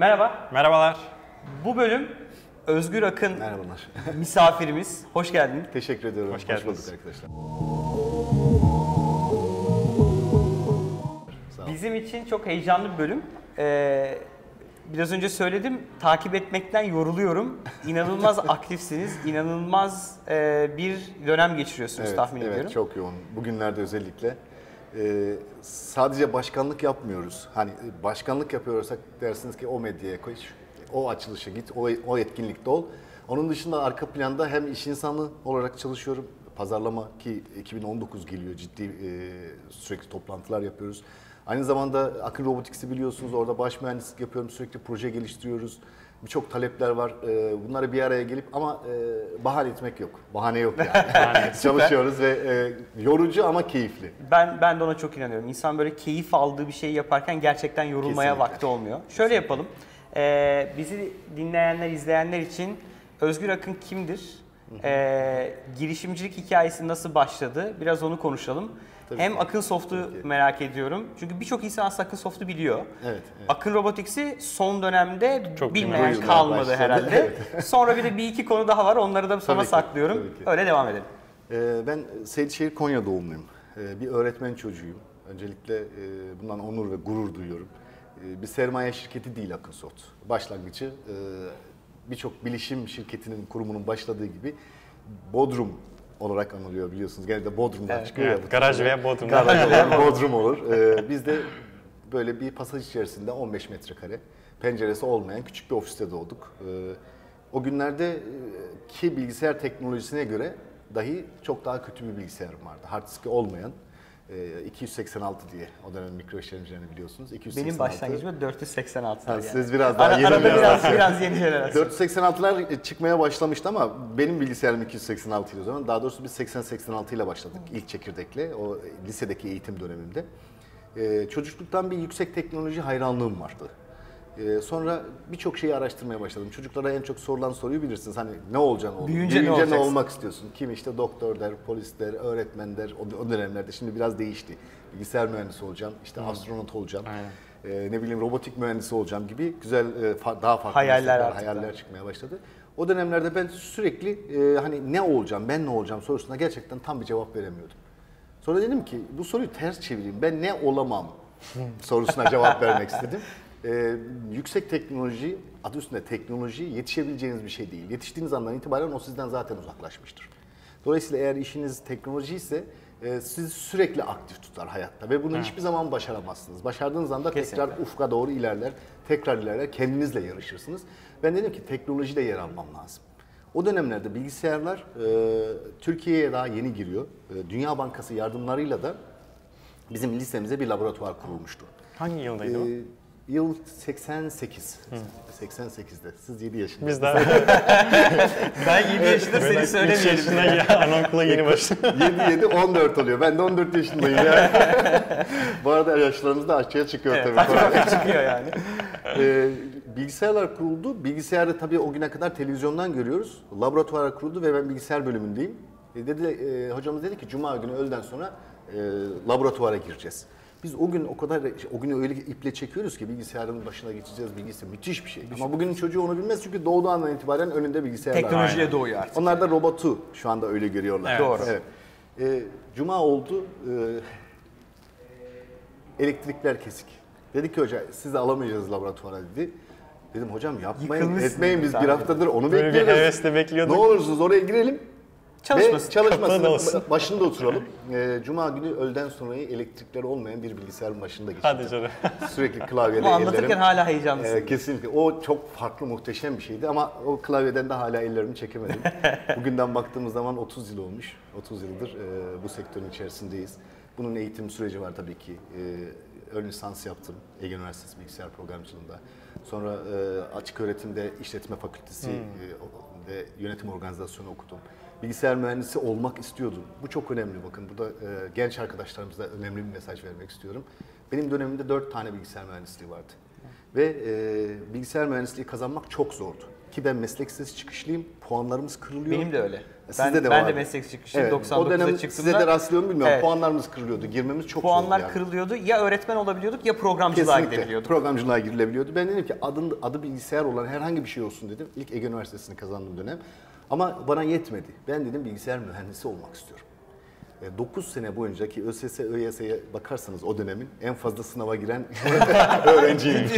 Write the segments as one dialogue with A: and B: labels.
A: Merhaba.
B: Merhabalar.
A: Bu bölüm Özgür Akın
C: Merhabalar.
A: misafirimiz. Hoş geldin.
C: Teşekkür ediyorum.
B: Hoş geldiniz.
C: bulduk arkadaşlar.
A: Bizim için çok heyecanlı bir bölüm. Ee, biraz önce söyledim, takip etmekten yoruluyorum. İnanılmaz aktifsiniz, inanılmaz e, bir dönem geçiriyorsunuz
C: Evet,
A: tahmin
C: evet,
A: ediyorum.
C: çok yoğun. Bugünlerde özellikle. Ee, sadece başkanlık yapmıyoruz. Hani başkanlık yapıyorsak dersiniz ki o medyaya koy, o açılışa git, o, o etkinlikte ol. Onun dışında arka planda hem iş insanı olarak çalışıyorum. Pazarlama ki 2019 geliyor ciddi e, sürekli toplantılar yapıyoruz. Aynı zamanda Akın Robotics'i biliyorsunuz orada baş mühendislik yapıyorum sürekli proje geliştiriyoruz. Birçok talepler var. Ee, bunları bir araya gelip ama e, bahane etmek yok. Bahane yok yani. Çalışıyoruz ve e, yorucu ama keyifli.
A: Ben ben de ona çok inanıyorum. İnsan böyle keyif aldığı bir şeyi yaparken gerçekten yorulmaya
C: Kesinlikle.
A: vakti olmuyor. Şöyle yapalım. Ee, bizi dinleyenler, izleyenler için Özgür Akın kimdir? Ee, girişimcilik hikayesi nasıl başladı? Biraz onu konuşalım.
C: Tabii
A: Hem
C: ki.
A: Akın Soft'u merak ediyorum. Çünkü birçok insan aslında Akın Soft'u biliyor.
C: Evet, evet.
A: Akın Robotics'i son dönemde
B: Çok
A: bilmeyen kalmadı
C: başladı.
A: herhalde. Sonra bir de bir iki konu daha var. Onları da
C: ki,
A: saklıyorum.
C: tabii ki.
A: Öyle devam edelim.
C: Ee, ben Seydişehir Konya doğumluyum. Ee, bir öğretmen çocuğuyum. Öncelikle e, bundan onur ve gurur duyuyorum. Ee, bir sermaye şirketi değil Akınsoft. Başlangıcı e, birçok bilişim şirketinin kurumunun başladığı gibi Bodrum olarak anılıyor biliyorsunuz. Genelde Bodrum'dan
A: Evet,
C: çıkıyor.
B: Evet, garaj veya bodrum.
C: Garaj olur, Bodrum olur. Ee, biz de böyle bir pasaj içerisinde 15 metrekare, penceresi olmayan küçük bir ofiste doğduk. Ee, o günlerde e, ki bilgisayar teknolojisine göre dahi çok daha kötü bir bilgisayarım vardı. Hard diski olmayan. E, 286 diye o dönem mikro işlemcilerini biliyorsunuz. 286.
A: Benim başlangıcım 486.
C: Ha,
A: yani.
C: siz biraz daha
A: Ara-
C: yeni
A: arada biraz, biraz yeni jenerasyon.
C: 486'lar çıkmaya başlamıştı ama benim bilgisayarım 286 idi o zaman. Daha doğrusu biz 80-86 ile başladık ilk çekirdekle o lisedeki eğitim döneminde. Ee, çocukluktan bir yüksek teknoloji hayranlığım vardı. Ee, sonra birçok şeyi araştırmaya başladım. Çocuklara en çok sorulan soruyu bilirsiniz. Hani ne olacaksın oğlum?
A: Büyüyünce ne olacaksın?
C: olmak istiyorsun? Kim işte doktor der, polis der, öğretmen der. O, o dönemlerde şimdi biraz değişti. Bilgisayar mühendisi olacağım, işte astronot olacağım. Ee, ne bileyim robotik mühendisi olacağım gibi güzel e, fa- daha farklı
A: Hayaller artık
C: hayaller çıkmaya başladı. O dönemlerde ben sürekli e, hani ne olacağım, ben ne olacağım sorusuna gerçekten tam bir cevap veremiyordum. Sonra dedim ki bu soruyu ters çevireyim. Ben ne olamam sorusuna cevap vermek istedim. E, yüksek teknoloji, adı üstünde teknoloji yetişebileceğiniz bir şey değil. Yetiştiğiniz andan itibaren o sizden zaten uzaklaşmıştır. Dolayısıyla eğer işiniz teknoloji ise e, sizi sürekli aktif tutar hayatta ve bunu hiçbir zaman başaramazsınız. Başardığınız anda
A: Kesinlikle.
C: tekrar ufka doğru ilerler, tekrar ilerler, kendinizle yarışırsınız. Ben dedim ki teknolojide yer almam lazım. O dönemlerde bilgisayarlar e, Türkiye'ye daha yeni giriyor. E, Dünya Bankası yardımlarıyla da bizim lisemize bir laboratuvar kurulmuştu.
B: Hangi yıldaydı o?
C: Yıl 88. 88'de. Siz 7 yaşındasınız.
B: Biz daha
A: Ben 7 yaşında seni
B: böyle 3
A: söylemeyelim.
B: yaşında ya anaokula yeni başladı.
C: 7 7 14 oluyor. Ben de 14 yaşındayım yani. Bu arada yaşlarımız da aşağıya çıkıyor
A: Evet,
C: tabii.
A: çıkıyor yani.
C: Ee, bilgisayarlar kuruldu. Bilgisayarı tabii o güne kadar televizyondan görüyoruz. Laboratuvar kuruldu ve ben bilgisayar bölümündeyim. E, dedi, e, hocamız dedi ki Cuma günü öğleden sonra e, laboratuvara gireceğiz. Biz o gün o kadar o günü öyle iple çekiyoruz ki bilgisayarın başına geçeceğiz. Bilgisayar müthiş bir şey. Ama bugünün çocuğu onu bilmez çünkü doğduğu andan itibaren önünde bilgisayar var.
A: Teknolojiye
B: Aynen.
A: doğuyor artık.
C: Onlar da robotu şu anda öyle görüyorlar.
B: Evet.
A: Doğru.
C: Evet. Ee, Cuma oldu. Ee, elektrikler kesik. Dedi ki hoca sizi alamayacağız laboratuvara dedi. Dedim hocam yapmayın etmeyin biz bir haftadır onu
B: Böyle bir
C: bekliyoruz.
B: hevesle bekliyorduk.
C: Ne olursunuz oraya girelim.
A: Çalışmasın.
C: Ve. Başında oturalım. Ee, Cuma günü öğleden sonrayı elektrikleri olmayan bir bilgisayarın başında geçirdim.
B: Hadi canım.
C: Sürekli klavyede
A: Ama anlatırken
C: ellerim.
A: hala heyecanlısın.
C: Ee, kesinlikle. O çok farklı, muhteşem bir şeydi ama o klavyeden de hala ellerimi çekemedim. Bugünden baktığımız zaman 30 yıl olmuş. 30 yıldır e, bu sektörün içerisindeyiz. Bunun eğitim süreci var tabii ki. E, ön lisans yaptım Ege Üniversitesi Bilgisayar Programcılığında. Sonra e, açık öğretimde işletme fakültesi e, o- ve yönetim organizasyonu okudum. Bilgisayar mühendisi olmak istiyordum. Bu çok önemli bakın. Burada e, genç arkadaşlarımıza önemli bir mesaj vermek istiyorum. Benim dönemimde 4 tane bilgisayar mühendisliği vardı. Ve e, bilgisayar mühendisliği kazanmak çok zordu. Ki ben meslek lisesi çıkışlıyım, puanlarımız kırılıyor.
A: Benim de öyle.
C: Sizde
A: ben,
C: de
A: ben
C: vardı.
A: de meslek çıkışım
C: Evet,
A: 99'da
C: o dönem
A: çıktığımda
C: size de rastlıyor mu bilmiyorum.
A: Evet.
C: Puanlarımız kırılıyordu. Girmemiz çok
A: puanlar
C: zordu yani.
A: kırılıyordu. Ya öğretmen olabiliyorduk ya programcılığa
C: Kesinlikle.
A: gidebiliyorduk.
C: Programcılığa girilebiliyordu. Ben dedim ki adın, adı bilgisayar olan herhangi bir şey olsun dedim. İlk Ege Üniversitesi'ni kazandığım dönem. Ama bana yetmedi. Ben dedim bilgisayar mühendisi olmak istiyorum. 9 sene boyunca ki ÖSS, ÖYS'ye bakarsanız o dönemin en fazla sınava giren öğrenciyim.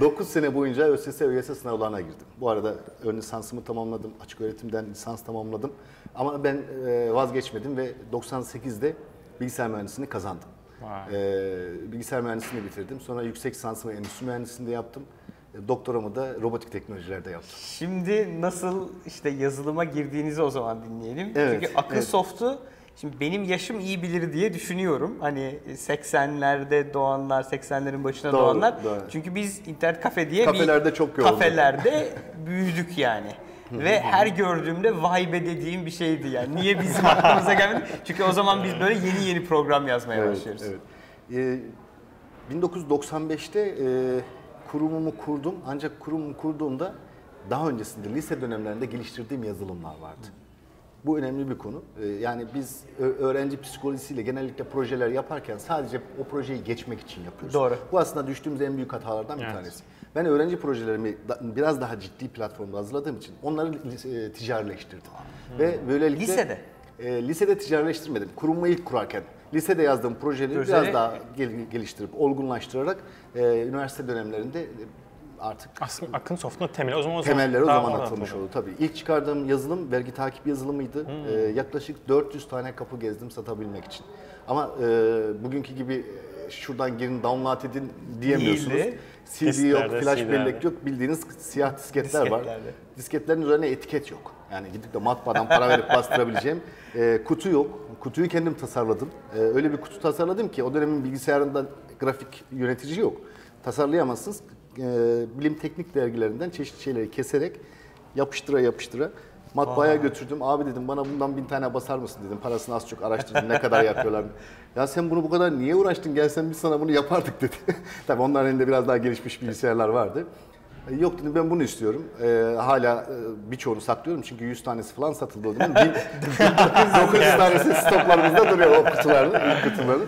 C: 9 sene boyunca ÖSS, ÖYS sınavlarına girdim. Bu arada ön lisansımı tamamladım. Açık öğretimden lisans tamamladım. Ama ben e, vazgeçmedim ve 98'de bilgisayar mühendisliğini kazandım.
B: Vay.
C: Ee, bilgisayar mühendisliğini bitirdim. Sonra yüksek lisansımı endüstri mühendisliğinde yaptım. Doktoramı da robotik teknolojilerde yaptım.
A: Şimdi nasıl işte yazılıma girdiğinizi o zaman dinleyelim.
C: Evet,
A: Çünkü akıl
C: evet.
A: soft'u şimdi benim yaşım iyi bilir diye düşünüyorum. Hani 80'lerde doğanlar, 80'lerin başına
C: Doğru,
A: doğanlar.
C: doğru.
A: Çünkü biz internet kafe diye
C: Kafelerde
A: bir
C: çok yoğunduk.
A: kafelerde büyüdük yani. Ve her gördüğümde vay be dediğim bir şeydi yani. Niye bizim aklımıza gelmedi? Çünkü o zaman biz böyle yeni yeni program yazmaya başlıyoruz.
C: evet. Ee, 1995'te e, kurumumu kurdum. Ancak kurumumu kurduğumda daha öncesinde lise dönemlerinde geliştirdiğim yazılımlar vardı. Bu önemli bir konu. Ee, yani biz öğrenci psikolojisiyle genellikle projeler yaparken sadece o projeyi geçmek için yapıyoruz.
A: Doğru.
C: Bu aslında düştüğümüz en büyük hatalardan bir
B: Evet.
C: tanesi. Ben öğrenci projelerimi biraz daha ciddi platformda hazırladığım için onları e, ticarileştirdim. Ve böylelikle
A: Lisede?
C: E, lisede ticarileştirmedim. Kurumu ilk kurarken. Lisede yazdığım projeleri
A: Projeleri-
C: biraz daha gel- geliştirip, olgunlaştırarak e, üniversite dönemlerinde e, artık
B: Aslında Akın Soft'un temeli o zaman o zaman
C: temelleri o zaman atılmış oldu tabii. İlk çıkardığım yazılım vergi takip yazılımıydı.
A: Hmm.
C: E, yaklaşık 400 tane kapı gezdim satabilmek için. Ama e, bugünkü gibi şuradan girin download edin diyemiyorsunuz.
A: Değildi.
C: CD yok, flash
B: CD'lerde.
C: bellek yok. Bildiğiniz siyah disketler var. Disketlerin üzerine etiket yok. Yani gidip de matbaadan para verip bastırabileceğim. E, kutu yok. Kutuyu kendim tasarladım. E, öyle bir kutu tasarladım ki o dönemin bilgisayarında grafik yönetici yok. Tasarlayamazsınız. E, bilim teknik dergilerinden çeşitli şeyleri keserek yapıştıra yapıştıra matbaaya götürdüm. Abi dedim bana bundan bin tane basar mısın dedim. Parasını az çok araştırdım ne kadar yapıyorlar. ya sen bunu bu kadar niye uğraştın gelsen biz sana bunu yapardık dedi. Tabii onların elinde biraz daha gelişmiş bilgisayarlar vardı. E, Yok dedim ben bunu istiyorum. Ee, hala e, birçoğunu saklıyorum çünkü 100 tanesi falan satıldı o zaman. Bin- 900 tanesi stoklarımızda duruyor o kutuların, ilk kutuların.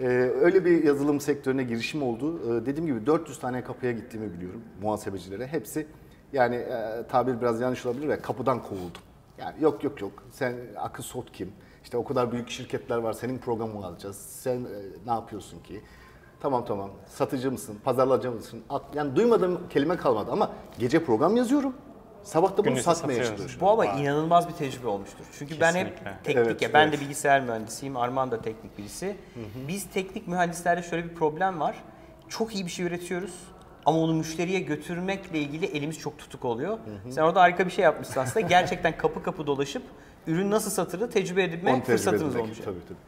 C: Ee, öyle bir yazılım sektörüne girişim oldu. Ee, dediğim gibi 400 tane kapıya gittiğimi biliyorum muhasebecilere. Hepsi yani e, tabir biraz yanlış olabilir ve kapıdan kovuldum. Yani yok yok yok sen akıl sot kim? İşte o kadar büyük şirketler var senin programını alacağız. Sen e, ne yapıyorsun ki? Tamam tamam. Satıcı mısın? Pazarlacı mısın? At- Yani duymadığım kelime kalmadı ama gece program yazıyorum. Sabah da bunu
B: Gündüzde
C: satmaya
B: satıyoruz.
C: çalışıyorum.
A: Bu ama inanılmaz bir tecrübe olmuştur. Çünkü ben hep
B: Kesinlikle.
A: teknik
C: Evet,
A: ya ben
C: evet.
A: de bilgisayar mühendisiyim, Arman da teknik birisi. Biz teknik mühendislerde şöyle bir problem var. Çok iyi bir şey üretiyoruz ama onu müşteriye götürmekle ilgili elimiz çok tutuk oluyor. Sen orada harika bir şey yapmışsın aslında. Gerçekten kapı kapı dolaşıp ürün nasıl satılır tecrübe edinme
C: Onu tecrübe
A: fırsatınız
C: etmek,
A: olmuş.
C: Tabii tabii.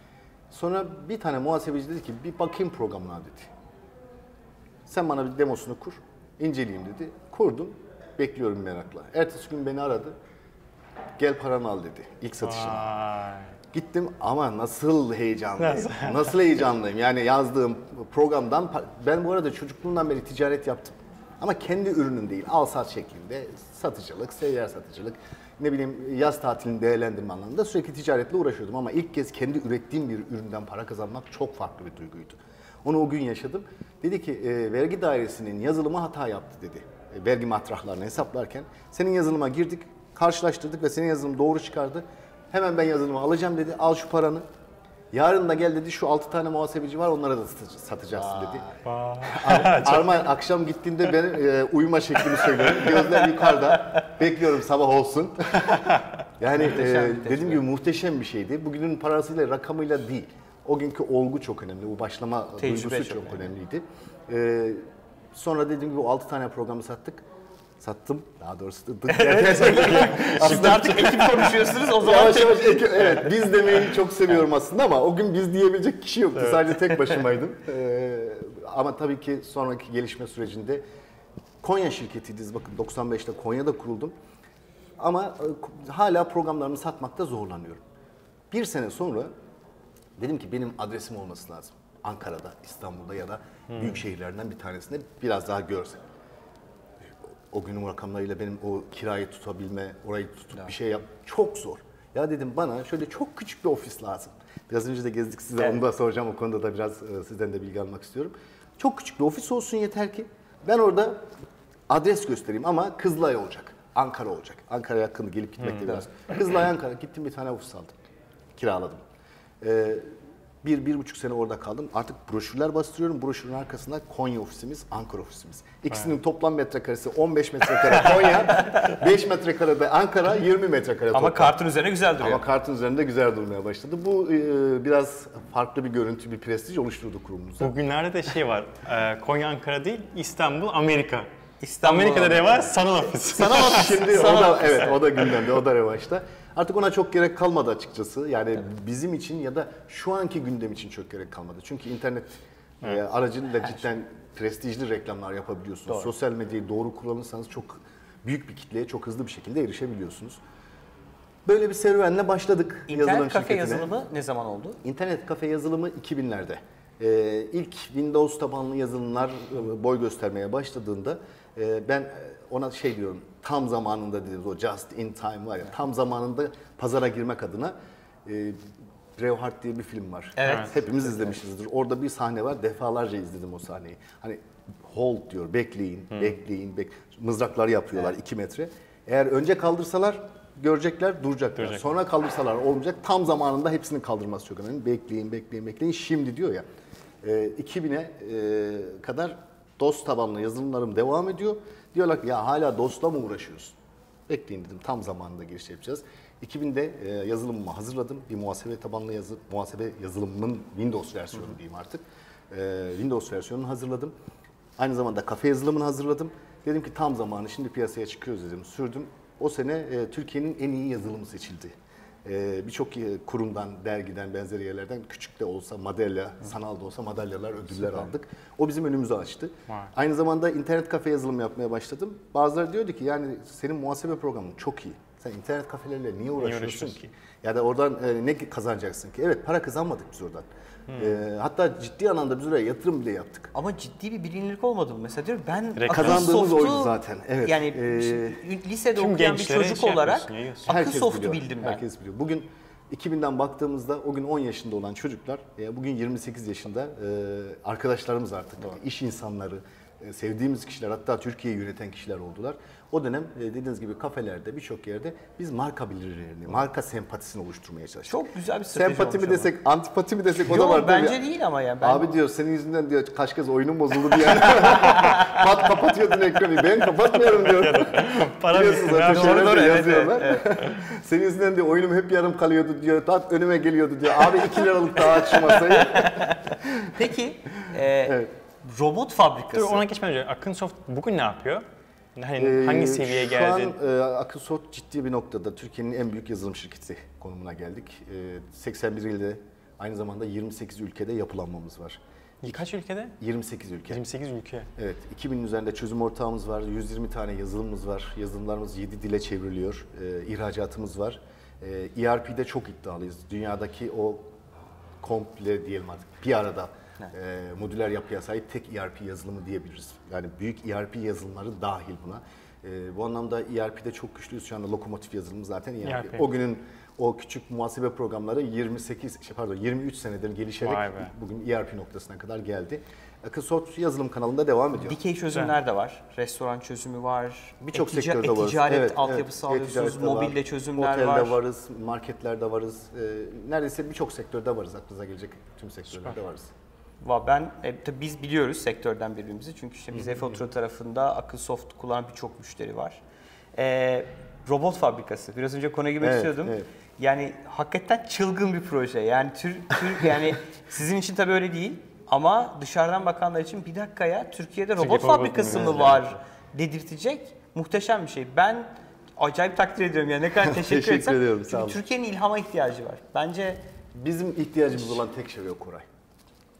C: Sonra bir tane muhasebeci dedi ki bir bakayım programına dedi. Sen bana bir demosunu kur, inceleyeyim dedi. Kurdum, bekliyorum merakla. Ertesi gün beni aradı. Gel paranı al dedi ilk satışını. Gittim ama nasıl heyecanlıyım.
B: Nasıl?
C: Nasıl heyecanlıyım. Yani yazdığım programdan ben bu arada çocukluğumdan beri ticaret yaptım. Ama kendi ürünüm değil. Al sat şeklinde satıcılık, seyyar satıcılık, ne bileyim yaz tatilini değerlendirme anlamında sürekli ticaretle uğraşıyordum. Ama ilk kez kendi ürettiğim bir üründen para kazanmak çok farklı bir duyguydu. Onu o gün yaşadım. Dedi ki e, vergi dairesinin yazılımı hata yaptı dedi. E, vergi matrahlarını hesaplarken. Senin yazılıma girdik, karşılaştırdık ve senin yazılım doğru çıkardı. Hemen ben yazılımı alacağım dedi. Al şu paranı. Yarın da gel dedi şu 6 tane muhasebeci var onlara da satacaksın dedi. Ar- Arma akşam gittiğinde ben e, uyuma şeklimi söylüyorum. Gözler yukarıda. Bekliyorum sabah olsun. yani
A: Muhteşem
C: e,
A: bir tecrübe.
C: dediğim gibi muhteşem bir şeydi. Bugünün parasıyla rakamıyla değil. O günkü olgu çok önemli. Bu başlama
A: Tecrübe
C: duygusu
A: çok
C: çok, önemliydi. E, sonra dediğim gibi o 6 tane programı sattık. Sattım. Daha doğrusu
A: Şimdi artık ekip konuşuyorsunuz o zaman
C: Yavaş yavaş eki- evet biz demeyi çok seviyorum aslında ama o gün biz diyebilecek kişi yoktu. Sadece tek başımaydım. Ee, ama tabii ki sonraki gelişme sürecinde Konya şirketiyiz. Bakın 95'te Konya'da kuruldum. Ama e, hala programlarımı satmakta zorlanıyorum. Bir sene sonra dedim ki benim adresim olması lazım. Ankara'da, İstanbul'da ya da büyük şehirlerden bir tanesinde biraz daha görsel o günün rakamlarıyla benim o kirayı tutabilme, orayı tutup bir şey yap çok zor. Ya dedim bana şöyle çok küçük bir ofis lazım. Biraz önce de gezdik size
A: Evet.
C: onu da soracağım. O konuda da biraz e, sizden de bilgi almak istiyorum. Çok küçük bir ofis olsun yeter ki ben orada adres göstereyim ama Kızılay olacak. Ankara olacak. Ankara'ya yakın gelip gitmek de biraz. Kızılay Ankara gittim bir tane ofis aldım. Kiraladım. Ee, bir, bir buçuk sene orada kaldım. Artık broşürler bastırıyorum. Broşürün arkasında Konya ofisimiz, Ankara ofisimiz. İkisinin toplam metrekaresi 15 metrekare Konya, 5 metrekare de Ankara, 20 metrekare
A: Ama
C: toplam.
A: kartın üzerine güzel duruyor.
C: Ama kartın üzerinde güzel durmaya başladı. Bu e, biraz farklı bir görüntü, bir prestij oluşturdu kurumumuzda.
B: Bugünlerde de şey var. e, Konya Ankara değil, İstanbul Amerika.
A: İstanbul,
B: Amerika'da ne var? Sanal ofis.
C: Sanal ofis şimdi o
A: Sanal
C: da
A: ofis.
C: evet o da gündemde, o da revaçta. Artık ona çok gerek kalmadı açıkçası. Yani bizim için ya da şu anki gündem için çok gerek kalmadı. Çünkü internet e, aracılığıyla cidden prestijli reklamlar yapabiliyorsunuz. Sosyal medyayı doğru kullanırsanız çok büyük bir kitleye çok hızlı bir şekilde erişebiliyorsunuz. Böyle bir serüvenle başladık yazılım
A: İnternet kafe
C: şirketine.
A: yazılımı ne zaman oldu?
C: İnternet kafe yazılımı 2000'lerde. Ee, ilk Windows tabanlı yazılımlar e, boy göstermeye başladığında e, ben e, ona şey diyorum tam zamanında dediğimiz o just in time var ya tam zamanında pazara girmek adına e, Braveheart diye bir film var.
A: Evet.
C: Hepimiz izlemişizdir. Orada bir sahne var. Defalarca izledim o sahneyi. Hani hold diyor. Bekleyin, bekleyin, bek mızraklar yapıyorlar 2 metre. Eğer önce kaldırsalar görecekler, duracaklar.
B: Duracak.
C: Sonra kaldırsalar olmayacak. Tam zamanında hepsini kaldırması çok önemli. Bekleyin, bekleyin, bekleyin. Şimdi diyor ya. E, 2000'e e, kadar DOS tabanlı yazılımlarım devam ediyor. Diyorlar ki ya hala DOS'la mı uğraşıyorsun? Bekleyin dedim. Tam zamanında giriş yapacağız. 2000'de e, yazılımımı hazırladım. Bir muhasebe tabanlı yazı, muhasebe yazılımının Windows versiyonu diyeyim artık. E, Windows versiyonunu hazırladım. Aynı zamanda kafe yazılımını hazırladım. Dedim ki tam zamanı şimdi piyasaya çıkıyoruz dedim. Sürdüm. O sene e, Türkiye'nin en iyi yazılımı seçildi. E, Birçok e, kurumdan, dergiden, benzeri yerlerden küçük de olsa madalya, sanal da olsa madalyalar, ödüller aldık. O bizim önümüzü açtı.
B: Vay.
C: Aynı zamanda internet kafe yazılımı yapmaya başladım. Bazıları diyordu ki yani senin muhasebe programın çok iyi. Sen internet kafelerle niye uğraşıyorsun
B: uğraşıyorsun
C: ki? Ya da oradan e, ne kazanacaksın ki? Evet para kazanmadık biz oradan. E, hatta ciddi anlamda biz oraya yatırım bile yaptık.
A: Ama ciddi bir bilinirlik olmadı mı? Mesela diyorum ben
B: Direkt
C: kazandığımız
A: Akıl
C: oydu
A: Soft'u
C: zaten, evet.
A: Yani
C: Ee,
A: lisede
B: tüm
A: okuyan bir çocuk
B: şey
A: olarak. Akıl Soft'u
C: biliyor,
A: bildim ben.
C: Herkes biliyor. Bugün 2000'den baktığımızda o gün 10 yaşında olan çocuklar e, bugün 28 yaşında e, arkadaşlarımız artık. iş insanları, e, sevdiğimiz kişiler hatta Türkiye'yi yöneten kişiler oldular. O dönem e, dediğiniz gibi kafelerde birçok yerde biz marka bilirilerini, marka sempatisini oluşturmaya çalıştık.
A: Çok güzel bir strateji
C: Sempati mi desek, antipati mi desek o da var.
A: bence değil ama ya. Ben,
C: Abi diyor senin yüzünden diyor kaç kez oyunum bozuldu diye. Pat kapatıyordun ekranı. Ben kapatmıyorum diyor.
B: Para
C: Biliyorsunuz zaten
B: Doğru,
A: doğru,
C: de
A: evet,
C: yazıyorlar. Senin yüzünden diyor oyunum hep yarım kalıyordu diyor. Tat önüme geliyordu diyor. Abi 2 liralık daha aç şu masayı.
A: Peki e, robot fabrikası.
B: Dur ona geçmeden önce Akınsoft bugün ne yapıyor? Hani
C: Ee,
B: hangi seviyeye
C: Şu
B: geldi?
C: an e, Akılsot ciddi bir noktada Türkiye'nin en büyük yazılım şirketi konumuna geldik. E, 81 ilde aynı zamanda 28 ülkede yapılanmamız var.
B: Kaç ülkede?
C: 28 ülke.
B: 28 ülke.
C: Evet, 2000'in üzerinde çözüm ortağımız var, 120 tane yazılımımız var, yazılımlarımız 7 dile çevriliyor, ee, ihracatımız var. Ee, ERP'de çok iddialıyız. Dünyadaki o komple diyelim artık bir arada e, modüler yapıya sahip tek ERP yazılımı diyebiliriz. Yani büyük ERP yazılımları dahil buna. Ee, bu anlamda ERP'de çok güçlüyüz. Şu anda lokomotif yazılımı zaten ERP.
B: ERP.
C: O günün o küçük muhasebe programları 28 şey pardon 23 senedir gelişerek bugün ERP noktasına kadar geldi. Akılsot yazılım kanalında devam ediyor.
A: Dikey çözümler de var. Restoran çözümü var.
C: Birçok
A: E-tica-
C: sektörde varız.
A: E-ticaret
C: Evet,
A: altyapısı
C: evet.
A: alıyorsunuz.
C: Var.
A: Mobilde çözümler
C: Otelde
A: var.
C: varız, marketlerde varız. Ee, neredeyse birçok sektörde varız. Aklınıza gelecek tüm sektörlerde varız.
A: Ben e, tabii biz biliyoruz sektörden birbirimizi çünkü işte biz e-fatura tarafında Akılsoft kullanan birçok müşteri var. E, robot fabrikası. Biraz önce konuya girmek
C: Evet,
A: istiyordum.
C: evet.
A: Yani hakikaten çılgın bir proje. Yani tür, tür yani sizin için tabii öyle değil ama dışarıdan bakanlar için bir dakika ya Türkiye'de robot
B: Türkiye
A: fabrikası mı var dedirtecek muhteşem bir şey. Ben acayip takdir ediyorum yani ne kadar teşekkür,
C: Teşekkür
A: etsem.
C: ediyorum,
A: Çünkü. Türkiye'nin ilhama ihtiyacı var. Bence
C: Bizim ihtiyacımız olan tek şey yok Koray.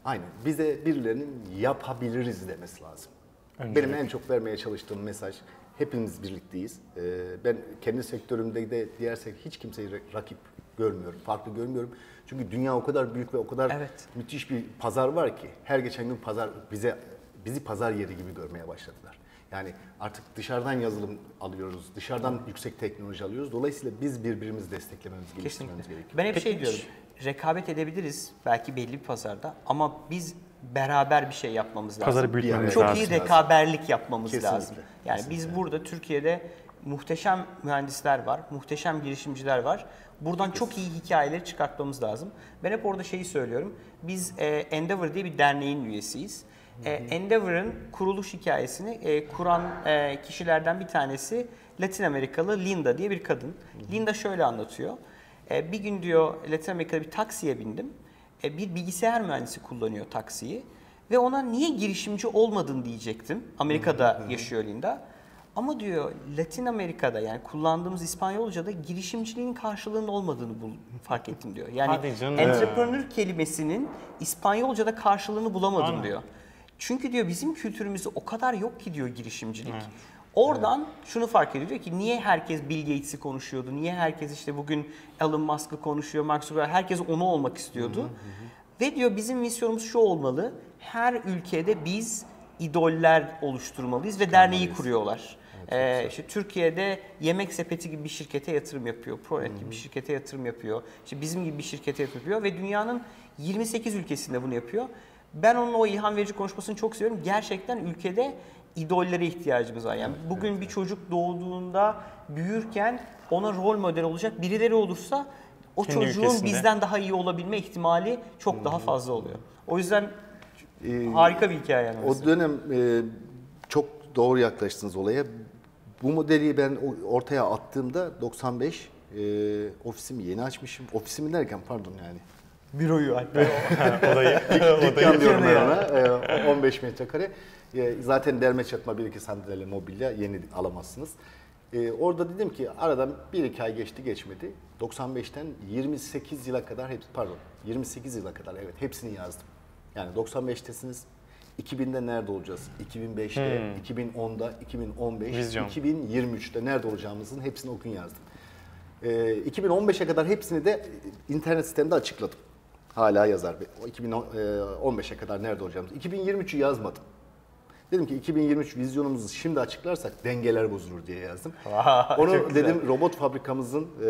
C: Aynen. Bize birilerinin yapabiliriz demesi lazım. Benim en çok vermeye çalıştığım mesaj hepimiz birlikteyiz. Ee, ben kendi sektörümde de diğer sektör hiç kimseyi ra- rakip görmüyorum, farklı görmüyorum. Çünkü dünya o kadar büyük ve o kadar
A: Evet.
C: müthiş bir pazar var ki her geçen gün pazar bize bizi pazar yeri gibi görmeye başladılar. Yani artık dışarıdan yazılım alıyoruz, dışarıdan yüksek teknoloji alıyoruz. Dolayısıyla biz birbirimizi desteklememiz, geliştirmemiz
A: Kesinlikle.
C: gerekiyor.
A: Ben hep
B: Peki
A: şey diyorum. Rekabet edebiliriz belki belli bir pazarda ama biz beraber bir şey yapmamız lazım.
B: Pazarı büyütmemiz
A: Çok
B: lazım.
A: iyi rekaberlik yapmamız
C: Kesinlikle,
A: lazım. Yani
C: kesinlikle.
A: biz burada Türkiye'de muhteşem mühendisler var, muhteşem girişimciler var. Buradan çok iyi hikayeleri çıkartmamız lazım. Ben hep orada şeyi söylüyorum. Biz e, Endeavor diye bir derneğin üyesiyiz. E, Endeavor'ın kuruluş hikayesini e, kuran e, kişilerden bir tanesi Latin Amerikalı Linda diye bir kadın. Linda şöyle anlatıyor. E, bir gün diyor Latin Amerika'da bir taksiye bindim. E, bir bilgisayar mühendisi kullanıyor taksiyi. Ve ona niye girişimci olmadın diyecektim. Amerika'da yaşıyor Linda. Ama diyor Latin Amerika'da yani kullandığımız İspanyolca'da girişimciliğin karşılığının olmadığını bul- fark ettim diyor. Yani entrepreneur kelimesinin İspanyolca'da karşılığını bulamadım
B: Aynen.
A: diyor. Çünkü diyor bizim kültürümüzde o kadar yok ki diyor girişimcilik. Oradan şunu fark ediyor diyor ki niye herkes Bill Gates'i konuşuyordu? Niye herkes işte bugün Elon Musk'ı konuşuyor, Mark Zuckerberg herkes onu olmak istiyordu. Ve diyor bizim misyonumuz şu olmalı. Her ülkede biz idoller oluşturmalıyız ve derneği kuruyorlar. Ee, işte Türkiye'de yemek sepeti gibi bir şirkete yatırım yapıyor. Pronet gibi bir şirkete yatırım yapıyor. İşte bizim gibi bir şirkete yatırım yapıyor ve dünyanın 28 ülkesinde bunu yapıyor. Ben onun o ilham verici konuşmasını çok seviyorum. Gerçekten ülkede idollere ihtiyacımız var. Yani bugün bir çocuk doğduğunda büyürken ona rol model olacak birileri olursa o
B: Kendi
A: çocuğun
B: ülkesinde.
A: bizden daha iyi olabilme ihtimali çok daha fazla oluyor. O yüzden
C: Ee,
A: harika bir hikaye yani.
C: O dönem e, çok doğru yaklaştınız olaya. Bu modeli ben ortaya attığımda 95 e, ofisimi yeni açmışım. Ofisimi derken pardon yani.
A: Büroyu hatta.
B: Odayı.
C: Dükkan diyorum ben ona. E, 15 metrekare. E, zaten derme çatma bir iki sandalye mobilya yeni alamazsınız. E, orada dedim ki aradan bir iki ay geçti geçmedi. 95'ten 28 yıla kadar hep pardon 28 yıla kadar evet hepsini yazdım. Yani 95'tesiniz. 2000'de nerede olacağız? 2005'te, 2010'da, 2015,
B: Vizyon.
C: 2023'te nerede olacağımızın hepsini okun yazdım. Ee, 2015'e kadar hepsini de internet sitemde açıkladım. Hala yazar. O 2015'e kadar nerede olacağımızı. 2023'ü yazmadım. Dedim ki 2023 vizyonumuzu şimdi açıklarsak dengeler bozulur diye yazdım. Onu
A: güzel.
C: dedim robot fabrikamızın e,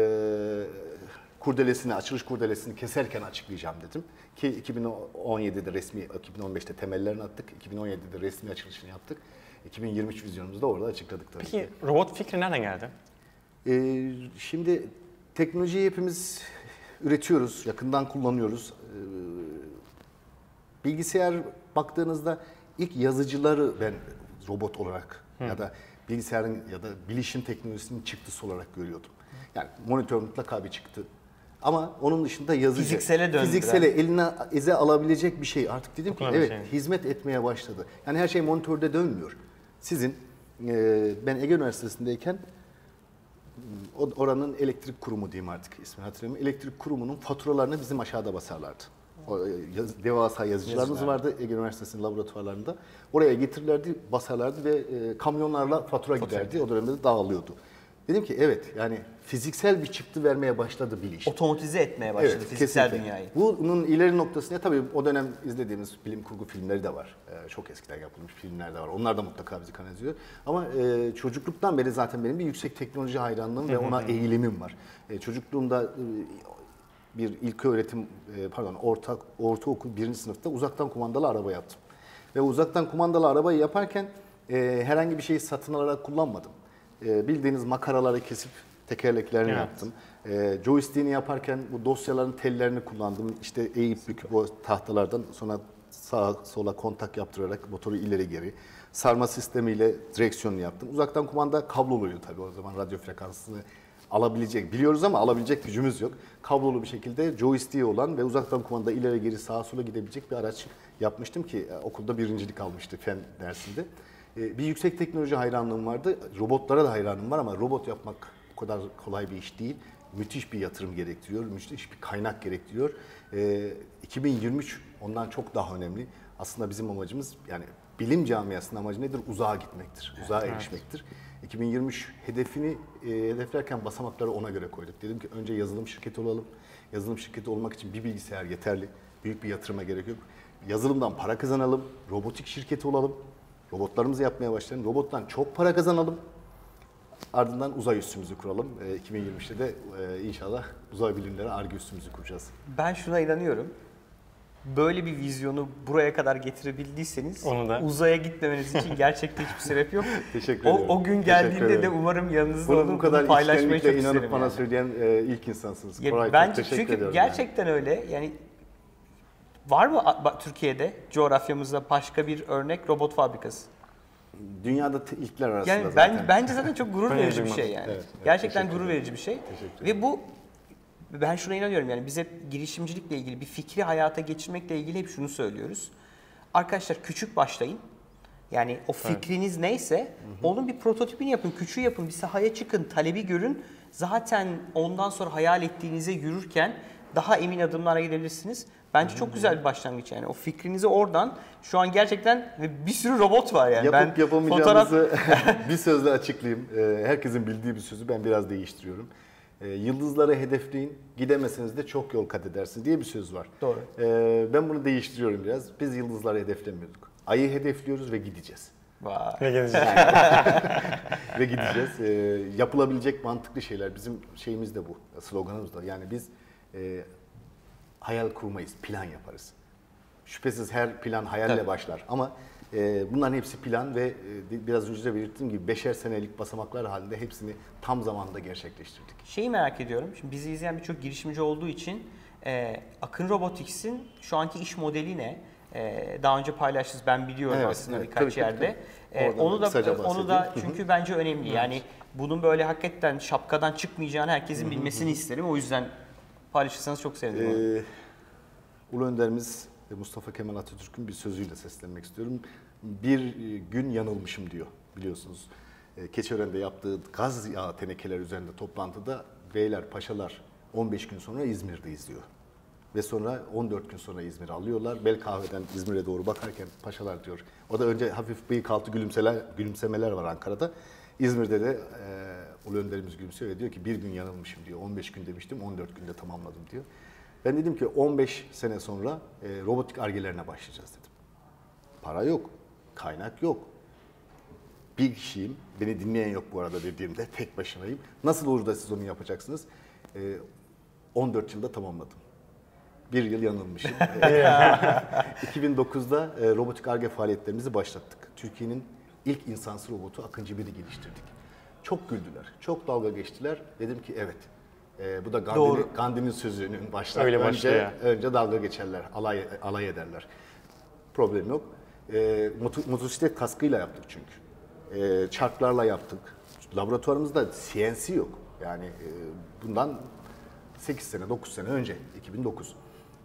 C: kurdelesini, açılış kurdelesini keserken açıklayacağım dedim. Ki 2017'de resmi, 2015'te temellerini attık. 2017'de resmi açılışını yaptık. 2023 vizyonumuzu da orada açıkladık tabii ki.
B: Peki robot fikri nereden geldi?
C: Ee, şimdi teknolojiyi hepimiz üretiyoruz, yakından kullanıyoruz. Ee, bilgisayar baktığınızda ilk yazıcıları ben robot olarak ya da bilgisayarın ya da bilişim teknolojisinin çıktısı olarak görüyordum. Yani monitör mutlaka bir çıktı. Ama onun dışında yazıcı.
A: Fiziksele döndüren.
C: Fiziksele eline eze alabilecek bir şey. Artık dedim ki evet hizmet etmeye başladı. Yani her şey monitörde dönmüyor. Sizin, e, ben Ege Üniversitesi'ndeyken oranın elektrik kurumu diyeyim artık ismini hatırlamıyorum. Elektrik kurumunun faturalarını bizim aşağıda basarlardı. O e, yaz- devasa yazıcılarımız
A: Yazılar.
C: vardı Ege Üniversitesi'nin laboratuvarlarında. Oraya getirirlerdi, basarlardı ve e, kamyonlarla fatura giderdi. O dönemde de dağılıyordu. Dedim ki evet yani fiziksel bir çıktı vermeye başladı biliş.
A: Otomatize etmeye başladı fiziksel
C: kesinlikle.
A: dünyayı.
C: Bunun ileri noktasında tabii o dönem izlediğimiz bilim kurgu filmleri de var. Ee, çok eskiden yapılmış filmler de var. Onlar da mutlaka bizi kanalize Ama e, çocukluktan beri zaten benim bir yüksek teknoloji hayranlığım ve ona eğilimim var. E, çocukluğumda e, bir ilk öğretim e, pardon orta ortaokul birinci sınıfta uzaktan kumandalı araba yaptım. Ve uzaktan kumandalı arabayı yaparken e, herhangi bir şeyi satın alarak kullanmadım. E, bildiğiniz makaraları kesip tekerleklerini
B: Evet.
C: yaptım. E, joystick'ini yaparken bu dosyaların tellerini kullandım. İşte eğip büküp o tahtalardan sonra sağa sola kontak yaptırarak motoru ileri geri. Sarma sistemiyle direksiyonu yaptım. Uzaktan kumanda kabloluydu tabii o zaman radyo frekansını alabilecek, biliyoruz ama alabilecek gücümüz yok. Kablolu bir şekilde joystick'i olan ve uzaktan kumanda ileri geri sağa sola gidebilecek bir araç yapmıştım ki e, okulda birincilik almıştı fen dersinde. E, Bir yüksek teknoloji hayranlığım vardı. Robotlara da hayranım var ama robot yapmak o kadar kolay bir iş değil. Müthiş bir yatırım gerektiriyor, müthiş bir kaynak gerektiriyor. E, 2023 ondan çok daha önemli. Aslında bizim amacımız yani bilim camiasının amacı nedir? Uzağa gitmektir, uzağa erişmektir. 2023 hedefini e, hedeflerken basamakları ona göre koyduk. Dedim ki önce yazılım şirketi olalım. Yazılım şirketi olmak için bir bilgisayar yeterli. Büyük bir yatırıma gerek yok. Yazılımdan para kazanalım, robotik şirketi olalım. Robotlarımızı yapmaya başlayalım. Robottan çok para kazanalım. Ardından uzay üssümüzü kuralım. E, 2023'te de e, inşallah uzay bilimleri arge üssümüzü kuracağız.
A: Ben şuna inanıyorum. Böyle bir vizyonu buraya kadar getirebildiyseniz
B: Onu da-
A: uzaya gitmemeniz için gerçekten hiçbir sebep yok.
C: Teşekkür
A: o,
C: ederim.
A: o gün
C: Teşekkür
A: geldiğinde de umarım yanınızda
C: Bunu bu kadar
A: paylaşmayı çok
C: inanıp
A: isterim
C: bana
A: yani.
C: söyleyen e, ilk insansınız.
A: Ya
C: Koray, çok
A: bence
C: teşekkür
A: çünkü
C: ediyorum yani.
A: gerçekten öyle. Yani var mı Türkiye'de coğrafyamızda başka bir örnek robot fabrikası?
C: Dünyada ilkler arasında
A: Yani
C: zaten.
A: ben bence zaten çok gurur verici bir şey yani.
C: Evet, evet,
A: Gerçekten gurur verici bir şey.
C: Teşekkür
A: Ve bu ben şuna inanıyorum yani biz hep girişimcilikle ilgili bir fikri hayata geçirmekle ilgili hep şunu söylüyoruz. Arkadaşlar küçük başlayın. Yani o fikriniz neyse onun bir prototipini yapın, küçüğü yapın, bir sahaya çıkın, talebi görün. Zaten ondan sonra hayal ettiğinize yürürken daha emin adımlara gidebilirsiniz. Bence çok güzel bir başlangıç yani. O fikrinizi oradan şu an gerçekten bir sürü robot var yani.
C: Yapıp
A: ben
C: yapamayacağımızı bir sözle açıklayayım. Ee, herkesin bildiği bir sözü ben biraz değiştiriyorum. Ee, yıldızlara hedefleyin, gidemeseniz de çok yol kat edersiniz diye bir söz var.
A: Doğru.
C: Ee, ben bunu değiştiriyorum biraz. Biz yıldızlara hedeflemiyorduk. Ayı hedefliyoruz ve gideceğiz.
A: Vay.
B: Ne gelecek?
C: ve gideceğiz. Ee, yapılabilecek mantıklı şeyler. Bizim şeyimiz de bu, sloganımız da. Yani biz e, hayal kurmayız, plan yaparız. Şüphesiz her plan hayalle
A: Tabii.
C: başlar ama e, bunların hepsi plan ve e, biraz önce de belirttiğim gibi beşer senelik basamaklar halinde hepsini tam zamanda gerçekleştirdik.
A: Şeyi merak ediyorum. Şimdi bizi izleyen birçok girişimci olduğu için e, Akın Robotics'in şu anki iş modeli ne? E, daha önce paylaştınız ben biliyorum
C: Evet,
A: aslında
C: evet.
A: birkaç
C: Tabii, tabii,
A: yerde.
C: tabii. Oradan
A: onu da onu da çünkü bence önemli. Yani bunun böyle hakikaten şapkadan çıkmayacağını herkesin bilmesini isterim. O yüzden paylaşırsanız çok sevinirim.
C: Ee, Ulu Önderimiz Mustafa Kemal Atatürk'ün bir sözüyle seslenmek istiyorum. Bir e, gün yanılmışım diyor biliyorsunuz. E, Keçiören'de yaptığı gaz yağı tenekeler üzerinde toplantıda beyler, paşalar 15 gün sonra İzmir'deyiz diyor. Ve sonra 14 gün sonra İzmir'i alıyorlar. Bel kahveden İzmir'e doğru bakarken paşalar diyor. O da önce hafif bıyık altı gülümseler, gülümsemeler var Ankara'da. İzmir'de de e, Ulu Önderimiz gülümsüyor ve diyor ki bir gün yanılmışım diyor. 15 gün demiştim 14 günde tamamladım diyor. Ben dedim ki 15 sene sonra e, robotik argelerine başlayacağız dedim. Para yok, kaynak yok. Bir kişiyim, beni dinleyen yok bu arada dediğimde tek başımayım. Nasıl olur da siz onu yapacaksınız? E, 14 yılda tamamladım. Bir yıl yanılmışım. 2009'da e, robotik arge faaliyetlerimizi başlattık. Türkiye'nin ilk insansız robotu Akıncı 1'i geliştirdik. Çok güldüler, çok dalga geçtiler. Dedim ki evet, e, bu da Gandhi'nin,
A: Doğru.
C: Gandhi'nin sözünün başlar.
B: Öyle
C: önce,
B: başlıyor.
C: önce dalga geçerler, alay, alay ederler. Problem yok. E, moto- motosiklet kaskıyla yaptık çünkü. E, çarklarla yaptık. Laboratuvarımızda CNC yok. Yani e, bundan 8 sene, 9 sene önce, 2009.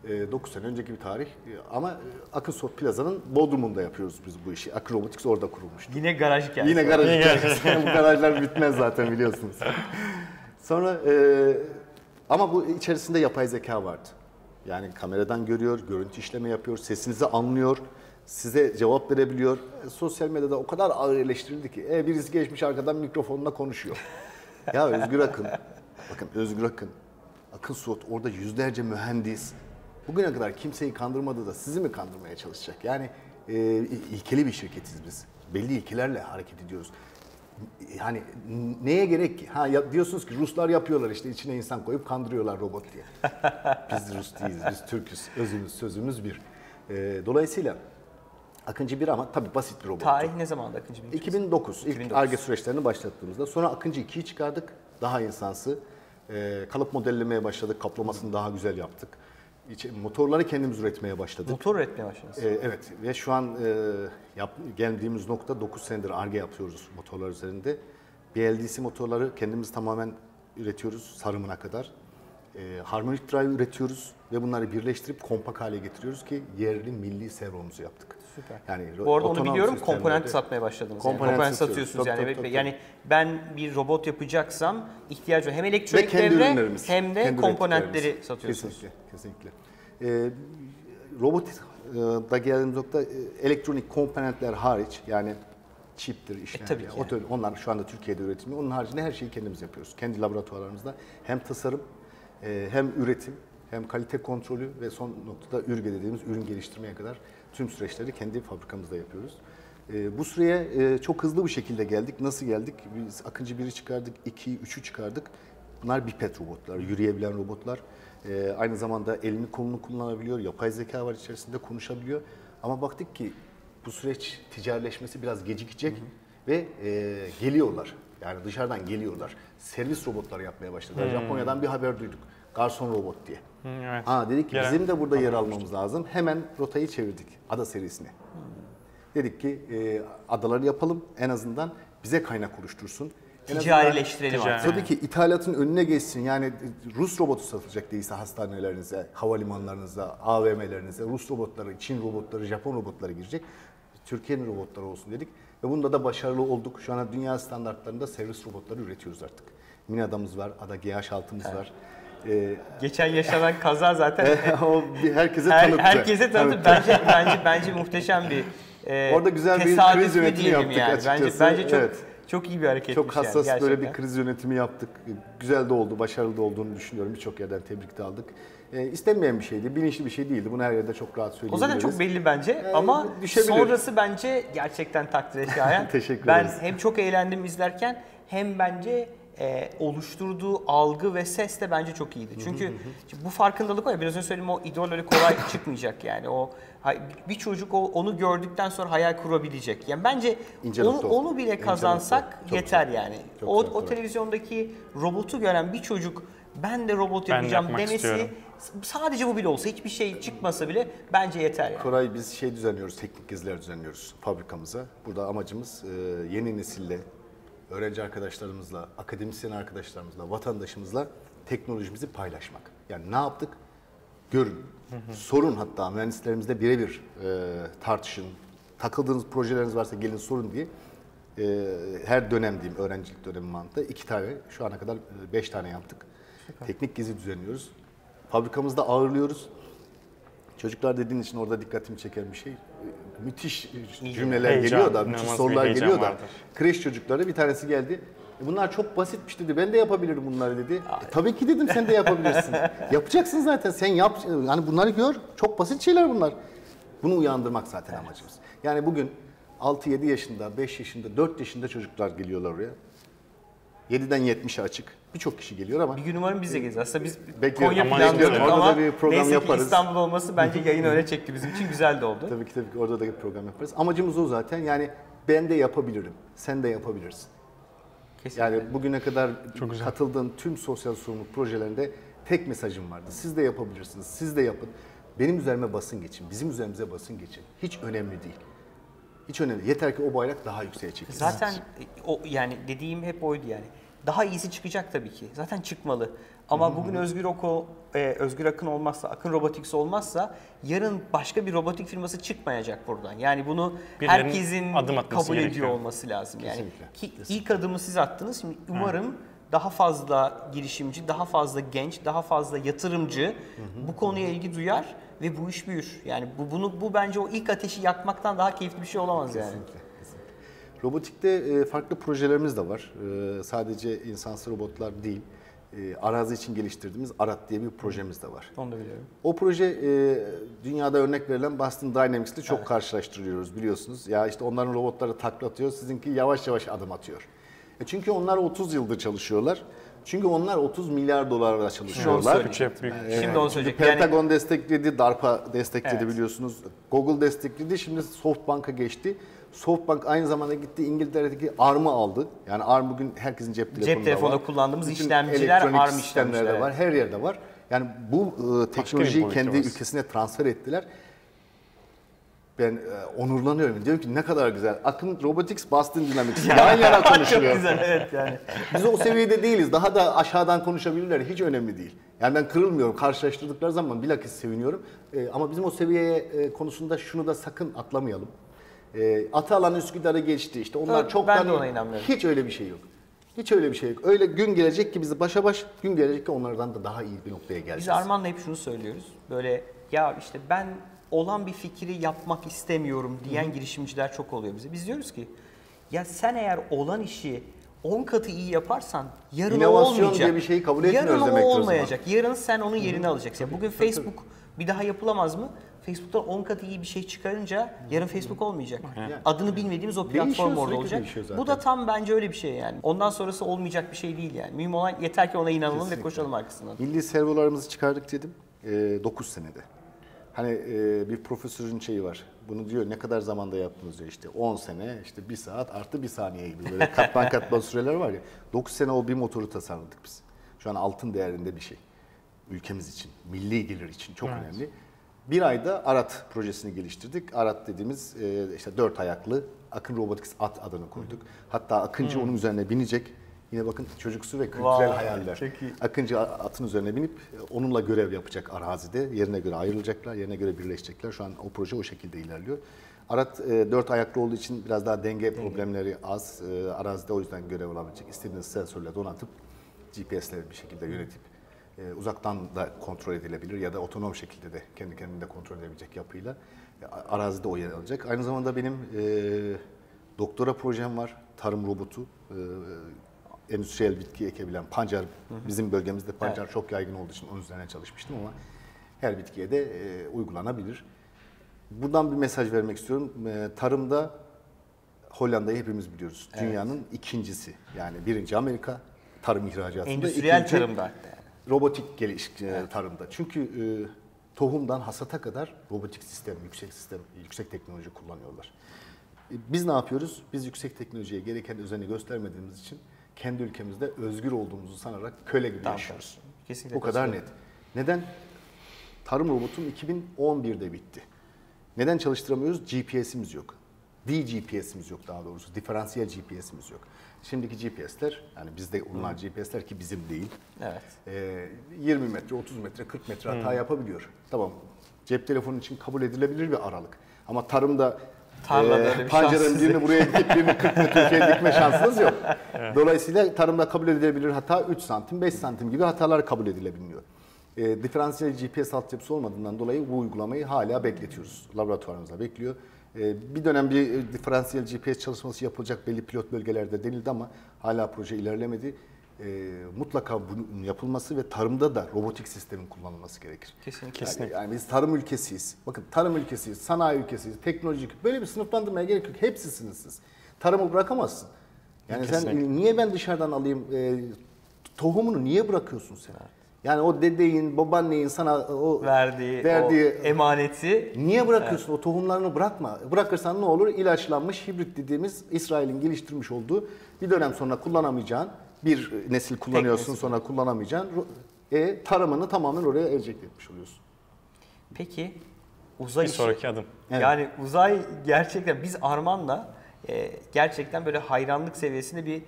C: E, 9 sene önceki bir tarih. E, ama e, Akın Soft Plaza'nın Bodrum'unda yapıyoruz biz bu işi. Akın Robotics orada kurulmuştu.
A: Yine garaj hikayesi.
C: Yine garaj hikayesi. bu garajlar bitmez zaten biliyorsunuz. Sonra e, ama bu içerisinde yapay zeka vardı. Yani kameradan görüyor, görüntü işleme yapıyor, sesinizi anlıyor, size cevap verebiliyor. E, sosyal medyada o kadar ağır eleştirildi ki e, birisi geçmiş arkadan mikrofonla konuşuyor. ya Özgür Akın, bakın Özgür Akın, Akın Suat orada yüzlerce mühendis. Bugüne kadar kimseyi kandırmadı da sizi mi kandırmaya çalışacak? Yani e, ilkeli bir şirketiz biz. Belli ilkelerle hareket ediyoruz. Yani neye gerek ki? Ha ya, diyorsunuz ki Ruslar yapıyorlar işte içine insan koyup kandırıyorlar robot diye. biz Rus değiliz, biz Türküz. Özümüz, sözümüz bir. E, dolayısıyla Akıncı bir ama tabii basit bir robot.
A: Tarih ne zamandı Akıncı Bey?
C: 2009 ilk
A: 2009.
C: ARGE süreçlerini başlattığımızda sonra Akıncı 2'yi çıkardık. Daha insansı. Ee, kalıp modellemeye başladık. Kaplamasını daha güzel yaptık. Motorları kendimiz üretmeye başladık.
A: Motor üretmeye başladınız.
C: Ee, evet ve şu an e, yap, geldiğimiz nokta 9 senedir ARGE yapıyoruz motorlar üzerinde. BLDC motorları kendimiz tamamen üretiyoruz sarımına kadar. Ee, harmonik drive üretiyoruz ve bunları birleştirip kompak hale getiriyoruz ki yerli milli servomuzu yaptık.
A: Süper.
C: Yani
A: Bu arada onu biliyorum komponent satmaya başladınız.
C: Komponent
A: yani. komponent satıyorsunuz
C: Tabii,
A: yani.
C: tabii, tabii,
A: yani ben bir robot yapacaksam ihtiyacı. Hem elektronik devre hem de
C: kendi
A: komponentleri satıyorsunuz.
C: Kesinlikle, kesinlikle. Ee, robot e, da geldiğimiz nokta e, elektronik komponentler hariç yani çiptir, işlemci,
A: E, tabii ki
C: onlar şu anda Türkiye'de üretiliyor. Onun haricinde her şeyi kendimiz yapıyoruz. Kendi laboratuvarlarımızda hem tasarım e, hem üretim hem kalite kontrolü ve son noktada ürge dediğimiz ürün geliştirmeye kadar tüm süreçleri kendi fabrikamızda yapıyoruz. E, bu süreye e, çok hızlı bir şekilde geldik. Nasıl geldik? Biz Akıncı 1'i çıkardık, 2'yi, 3'ü çıkardık. Bunlar biped robotlar, yürüyebilen robotlar. E, aynı zamanda elini kolunu kullanabiliyor, yapay zeka var içerisinde konuşabiliyor. Ama baktık ki bu süreç ticarileşmesi biraz gecikecek ve e, geliyorlar. Yani dışarıdan geliyorlar. Servis robotları yapmaya başladılar. Japonya'dan bir haber duyduk. Garson robot diye.
B: Hı, evet.
C: Ha dedik ki
B: Gelen
C: bizim de burada yer almamız lazım. Hemen rotayı çevirdik ada serisine. Dedik ki e, adaları yapalım en azından bize kaynak oluştursun. En azından-
A: Ticarileştirelim
B: Ticari.
A: artık.
C: Tabii ki ithalatın önüne geçsin. Yani Rus robotu satılacak değilse hastanelerinize, havalimanlarınıza, AVM'lerinize, Rus robotları, Çin robotları, Japon robotları girecek. Türkiye'nin robotları olsun dedik. Ve bunda da başarılı olduk. Şu an dünya standartlarında servis robotları üretiyoruz artık. Mina'damız var, Ada GH6'mız var. Ee,
A: Geçen yaşanan kaza zaten
C: o bir herkese
A: her,
C: tanıttı.
A: herkese tanıtıp
C: Tanıttı.
A: bence bence bence muhteşem bir e,
C: Orada güzel bir kriz yönetimi yaptık
A: yani. Bence
C: açıkçası.
A: bence çok
C: Evet.
A: çok iyi bir hareketmiş
C: Çok
A: yani
C: hassas böyle bir kriz yönetimi yaptık. Güzel de oldu, başarılı da olduğunu düşünüyorum. Birçok yerden tebrik de aldık. Ee, istenmeyen bir şeydi, bilinçli bir şey değildi. Bunu her yerde çok rahat
A: O
C: söyleyebiliriz.
A: zaten çok belli bence
C: Ee,
A: ama
C: düşebilir.
A: sonrası bence gerçekten takdire şayan.
C: Teşekkür
A: ben
C: ederiz.
A: hem çok eğlendim izlerken hem bence e, oluşturduğu algı ve ses de bence çok iyiydi. Çünkü bu farkındalık var ya biraz önce söylediğim o idol öyle kolay çıkmayacak yani. O hay- bir çocuk o, onu gördükten sonra hayal kurabilecek. Yani bence
C: İnce
A: onu,
C: nokta
A: onu bile
C: İnce
A: kazansak
C: nokta. Çok
A: yeter
C: güzel.
A: yani.
C: Çok
A: o,
C: güzel,
A: o
C: evet.
A: televizyondaki robotu gören bir çocuk ben de robot
B: Ben de
A: yapacağım
B: yapmak
A: demesi
B: istiyorum.
A: sadece bu bile olsa hiçbir şey çıkmasa bile bence yeter yani.
C: Koray biz şey düzenliyoruz, teknik geziler düzenliyoruz fabrikamıza. Burada amacımız e, yeni nesille, öğrenci arkadaşlarımızla, akademisyen arkadaşlarımızla, vatandaşımızla teknolojimizi paylaşmak. Yani ne yaptık? Görün. Sorun hatta mühendislerimizle birebir e, tartışın. Takıldığınız projeleriniz varsa gelin sorun diye. E, her dönem diyeyim, öğrencilik dönemi mantığında iki tane, şu ana kadar e, beş tane yaptık. Teknik gezi düzenliyoruz. Fabrikamızda ağırlıyoruz. Çocuklar dediğin için orada dikkatimi çeken bir şey. E, Müthiş cümleler
B: Heyecan,
C: geliyor da, müthiş sorular geliyor da.
B: vardır.
C: Kreş çocukları bir tanesi geldi. "E Bunlar çok basitmiş dedi. Ben de yapabilirim bunları dedi. "E, tabii ki dedim sen de yapabilirsin. Yapacaksın zaten. Sen yap. Yani bunları gör. Çok basit şeyler bunlar. Bunu uyandırmak zaten amacımız. Yani bugün 6-7 yaşında, 5 yaşında, 4 yaşında çocuklar geliyorlar oraya. 7'den 70'e açık. Birçok kişi geliyor ama
A: Bir gün umarım biz de geliriz. Aslında biz
C: Bekliyorum.
A: Konya
B: bekliyorum.
A: ama
C: Orada da bir program
A: neyse ki
C: yaparız.
A: İstanbul olması bence yayın öyle çekti bizim için güzel de oldu.
C: Tabii ki tabii ki orada da bir program yaparız. Amacımız o zaten. Yani ben de yapabilirim. Sen de yapabilirsin.
A: Kesinlikle.
C: Yani bugüne kadar katıldığım tüm sosyal sorumluluk projelerinde tek mesajım vardı. Siz de yapabilirsiniz. Siz de yapın. Benim üzerime basın geçin. Bizim üzerimize basın geçin. Hiç önemli değil. Hiç önemli. Yeter ki o bayrak daha yükseğe çekilsin.
A: Zaten o yani dediğim hep oydu yani. Daha iyisi çıkacak tabii ki. Zaten çıkmalı. Ama bugün Özgür Oko, e, Özgür Akın olmazsa, Akın Robotics olmazsa yarın başka bir robotik firması çıkmayacak buradan. Yani bunu
B: Birilerinin
A: herkesin
B: adım
A: kabul ediyor
B: gerekiyor.
A: olması lazım. Yani
C: Kesinlikle,
A: ki ilk adımı siz attınız. Şimdi umarım daha fazla girişimci, daha fazla genç, daha fazla yatırımcı bu konuya ilgi duyar ve bu iş büyür. Yani bu bunu bu bence o ilk ateşi yakmaktan daha keyifli bir şey olamaz yani.
C: Kesinlikle. kesinlikle. Robotikte e, farklı projelerimiz de var. E, sadece insansız robotlar değil. E, arazi için geliştirdiğimiz ARAT diye bir projemiz de var.
A: Onu da biliyorum.
C: O proje dünyada örnek verilen Boston Dynamics'le çok karşılaştırıyoruz biliyorsunuz. Ya işte onların robotları taklatıyor, sizinki yavaş yavaş adım atıyor. Çünkü onlar 30 yıldır çalışıyorlar. Çünkü onlar 30 milyar dolarla çalışıyorlar.
A: söyleyeyim.
B: Bütçe büyük.
A: Şimdi onu
C: Çünkü
A: söyleyecek. Yani
C: Pentagon destekledi, DARPA destekledi
A: Evet.
C: biliyorsunuz. Google destekledi, şimdi SoftBank'a geçti. SoftBank aynı zamanda gitti İngiltere'deki ARM'ı aldı. Yani ARM bugün herkesin cep telefonunda
A: telefonunda
C: var.
A: kullandığımız
C: Bütün
A: işlemciler ARM
C: sistemlerde
A: işlemciler,
C: var, her yerde var. Yani bu e, teknolojiyi kendi
B: var.
C: ülkesine transfer ettiler. Ben e, onurlanıyorum. Diyorum ki ne kadar güzel. Akın Robotics, Boston Dynamics yan yana
A: çok
C: konuşuluyor.
A: güzel evet yani.
C: Biz o seviyede değiliz. Daha da aşağıdan konuşabilirler. Hiç önemli değil. Yani ben kırılmıyorum. Karşılaştırdıkları zaman bilakis seviniyorum. Ee, ama bizim o seviyeye e, konusunda şunu da sakın atlamayalım. Ee, Atalan Üsküdar'ı geçti. İşte onlar
A: Evet,
C: çok
A: ben de ona inanmıyorum.
C: Hiç öyle bir şey yok. Hiç öyle bir şey yok. Öyle gün gelecek ki bizi başa baş, gün gelecek ki onlardan da daha iyi bir noktaya geleceğiz.
A: Biz Arman'la hep şunu söylüyoruz. Böyle ya işte ben olan bir fikri yapmak istemiyorum diyen girişimciler çok oluyor bize. Biz diyoruz ki ya sen eğer olan işi 10 katı iyi yaparsan yarın o
C: İnovasyon
A: olmayacak.
C: diye bir şeyi kabul etmiyoruz
A: yarın
C: demektir o
A: o
C: zaman.
A: olmayacak. Yarın sen onun yerini alacaksın. Ya Bugün Facebook bir daha yapılamaz mı? Facebook'tan 10 katı iyi bir şey çıkarınca yarın Facebook olmayacak.
C: Yani.
A: Adını bilmediğimiz o platform orada olacak. Bu da tam bence öyle bir şey yani. Ondan sonrası olmayacak bir şey değil yani. Mühim olan yeter ki ona inanalım ve
C: Kesinlikle.
A: koşalım arkasından.
C: Milli servolarımızı çıkardık dedim. 9 senede. Hani e, bir profesörün şeyi var. Bunu diyor ne kadar zamanda yaptınız diyor işte 10 sene işte 1 saat artı 1 saniye gibi böyle katman katman süreler var ya. 9 sene o bir motoru tasarladık biz. Şu an altın değerinde bir şey. Ülkemiz için, milli gelir için çok önemli. Bir ayda Arat projesini geliştirdik. Arat dediğimiz e, işte dört ayaklı Akın Robotics at adını koyduk. Hatta Akıncı onun üzerine binecek. Yine bakın çocuksu ve kültürel
A: Vay,
C: hayaller.
A: çok iyi.
C: Akıncı atın üzerine binip e, onunla görev yapacak arazide. Yerine göre ayrılacaklar, yerine göre birleşecekler. Şu an o proje o şekilde ilerliyor. Arat e, dört ayaklı olduğu için biraz daha denge problemleri az. E, arazide o yüzden görev alabilecek. İstediğiniz sensörle donatıp GPS'le bir şekilde yönetip e, uzaktan da kontrol edilebilir ya da otonom şekilde de kendi kendine kontrol edebilecek yapıyla e, arazide o yer alacak. Aynı zamanda benim e, doktora projem var. Tarım robotu. E, endüstriyel bitki ekebilen pancar. Bizim bölgemizde pancar çok yaygın olduğu için onun üzerine çalışmıştım ama her bitkiye de e, uygulanabilir. Buradan bir mesaj vermek istiyorum. E, tarımda Hollanda'yı hepimiz biliyoruz. Dünyanın ikincisi. Yani birinci Amerika tarım ihracatında.
A: Endüstriyel
C: ikinci
A: tarımda.
C: Robotik geliş e, tarımda. Çünkü e, tohumdan hasata kadar robotik sistem, yüksek sistem, yüksek teknoloji kullanıyorlar. E, biz ne yapıyoruz? Biz yüksek teknolojiye gereken özeni göstermediğimiz için kendi ülkemizde özgür olduğumuzu sanarak köle gibi
A: Tam
C: yaşıyoruz.
A: Kesinlikle
C: Bu kadar net. Neden? Tarım robotum 2011'de bitti. Neden çalıştıramıyoruz? GPS'imiz yok. DGPS'imiz yok daha doğrusu. Diferansiyel GPS'imiz yok. Şimdiki GPS'ler, yani bizde onlar GPS'ler ki bizim değil.
A: Evet.
C: Ee, 20 metre, 30 metre, 40 metre hata yapabiliyor. Tamam. Cep telefonu için kabul edilebilir bir aralık. Ama tarımda
A: Tarlada
C: e,
A: öyle bir
C: pancarın
A: şanssızlık.
C: birini buraya dikip birini 40 metre öteye dikme şansınız yok. Dolayısıyla tarımda kabul edilebilir hata 3 santim, 5 santim gibi hatalar kabul edilebiliyor. E, diferansiyel GPS altyapısı olmadığından dolayı bu uygulamayı hala bekletiyoruz. Laboratuvarımızda bekliyor. E, bir dönem bir diferansiyel GPS çalışması yapılacak belli pilot bölgelerde denildi ama hala proje ilerlemedi. E, mutlaka bunun yapılması ve tarımda da robotik sistemin kullanılması gerekir.
A: Kesinlikle.
C: Yani, yani biz tarım ülkesiyiz. Bakın tarım ülkesiyiz, sanayi ülkesiyiz, teknolojik. Böyle bir sınıflandırmaya gerek yok. Hepsi sınırsız. Tarımı bırakamazsın. Yani sen
B: Kesinlikle.
C: niye ben dışarıdan alayım? e, tohumunu niye bırakıyorsun sen? Yani o dedeyin, babaanneyin sana o
A: Verdiği,
C: verdiği
A: o emaneti
C: Niye bırakıyorsun? O tohumlarını bırakma. Bırakırsan ne olur? İlaçlanmış hibrit dediğimiz İsrail'in geliştirmiş olduğu bir dönem sonra kullanamayacağın bir nesil kullanıyorsun
A: nesil.
C: sonra kullanamayacağın e, tarımını tamamen oraya enjekte etmiş oluyorsun.
A: Peki uzay
B: Bir
A: işi.
B: sonraki adım.
C: Evet.
A: Yani uzay gerçekten biz Arman'la e, gerçekten böyle hayranlık seviyesinde bir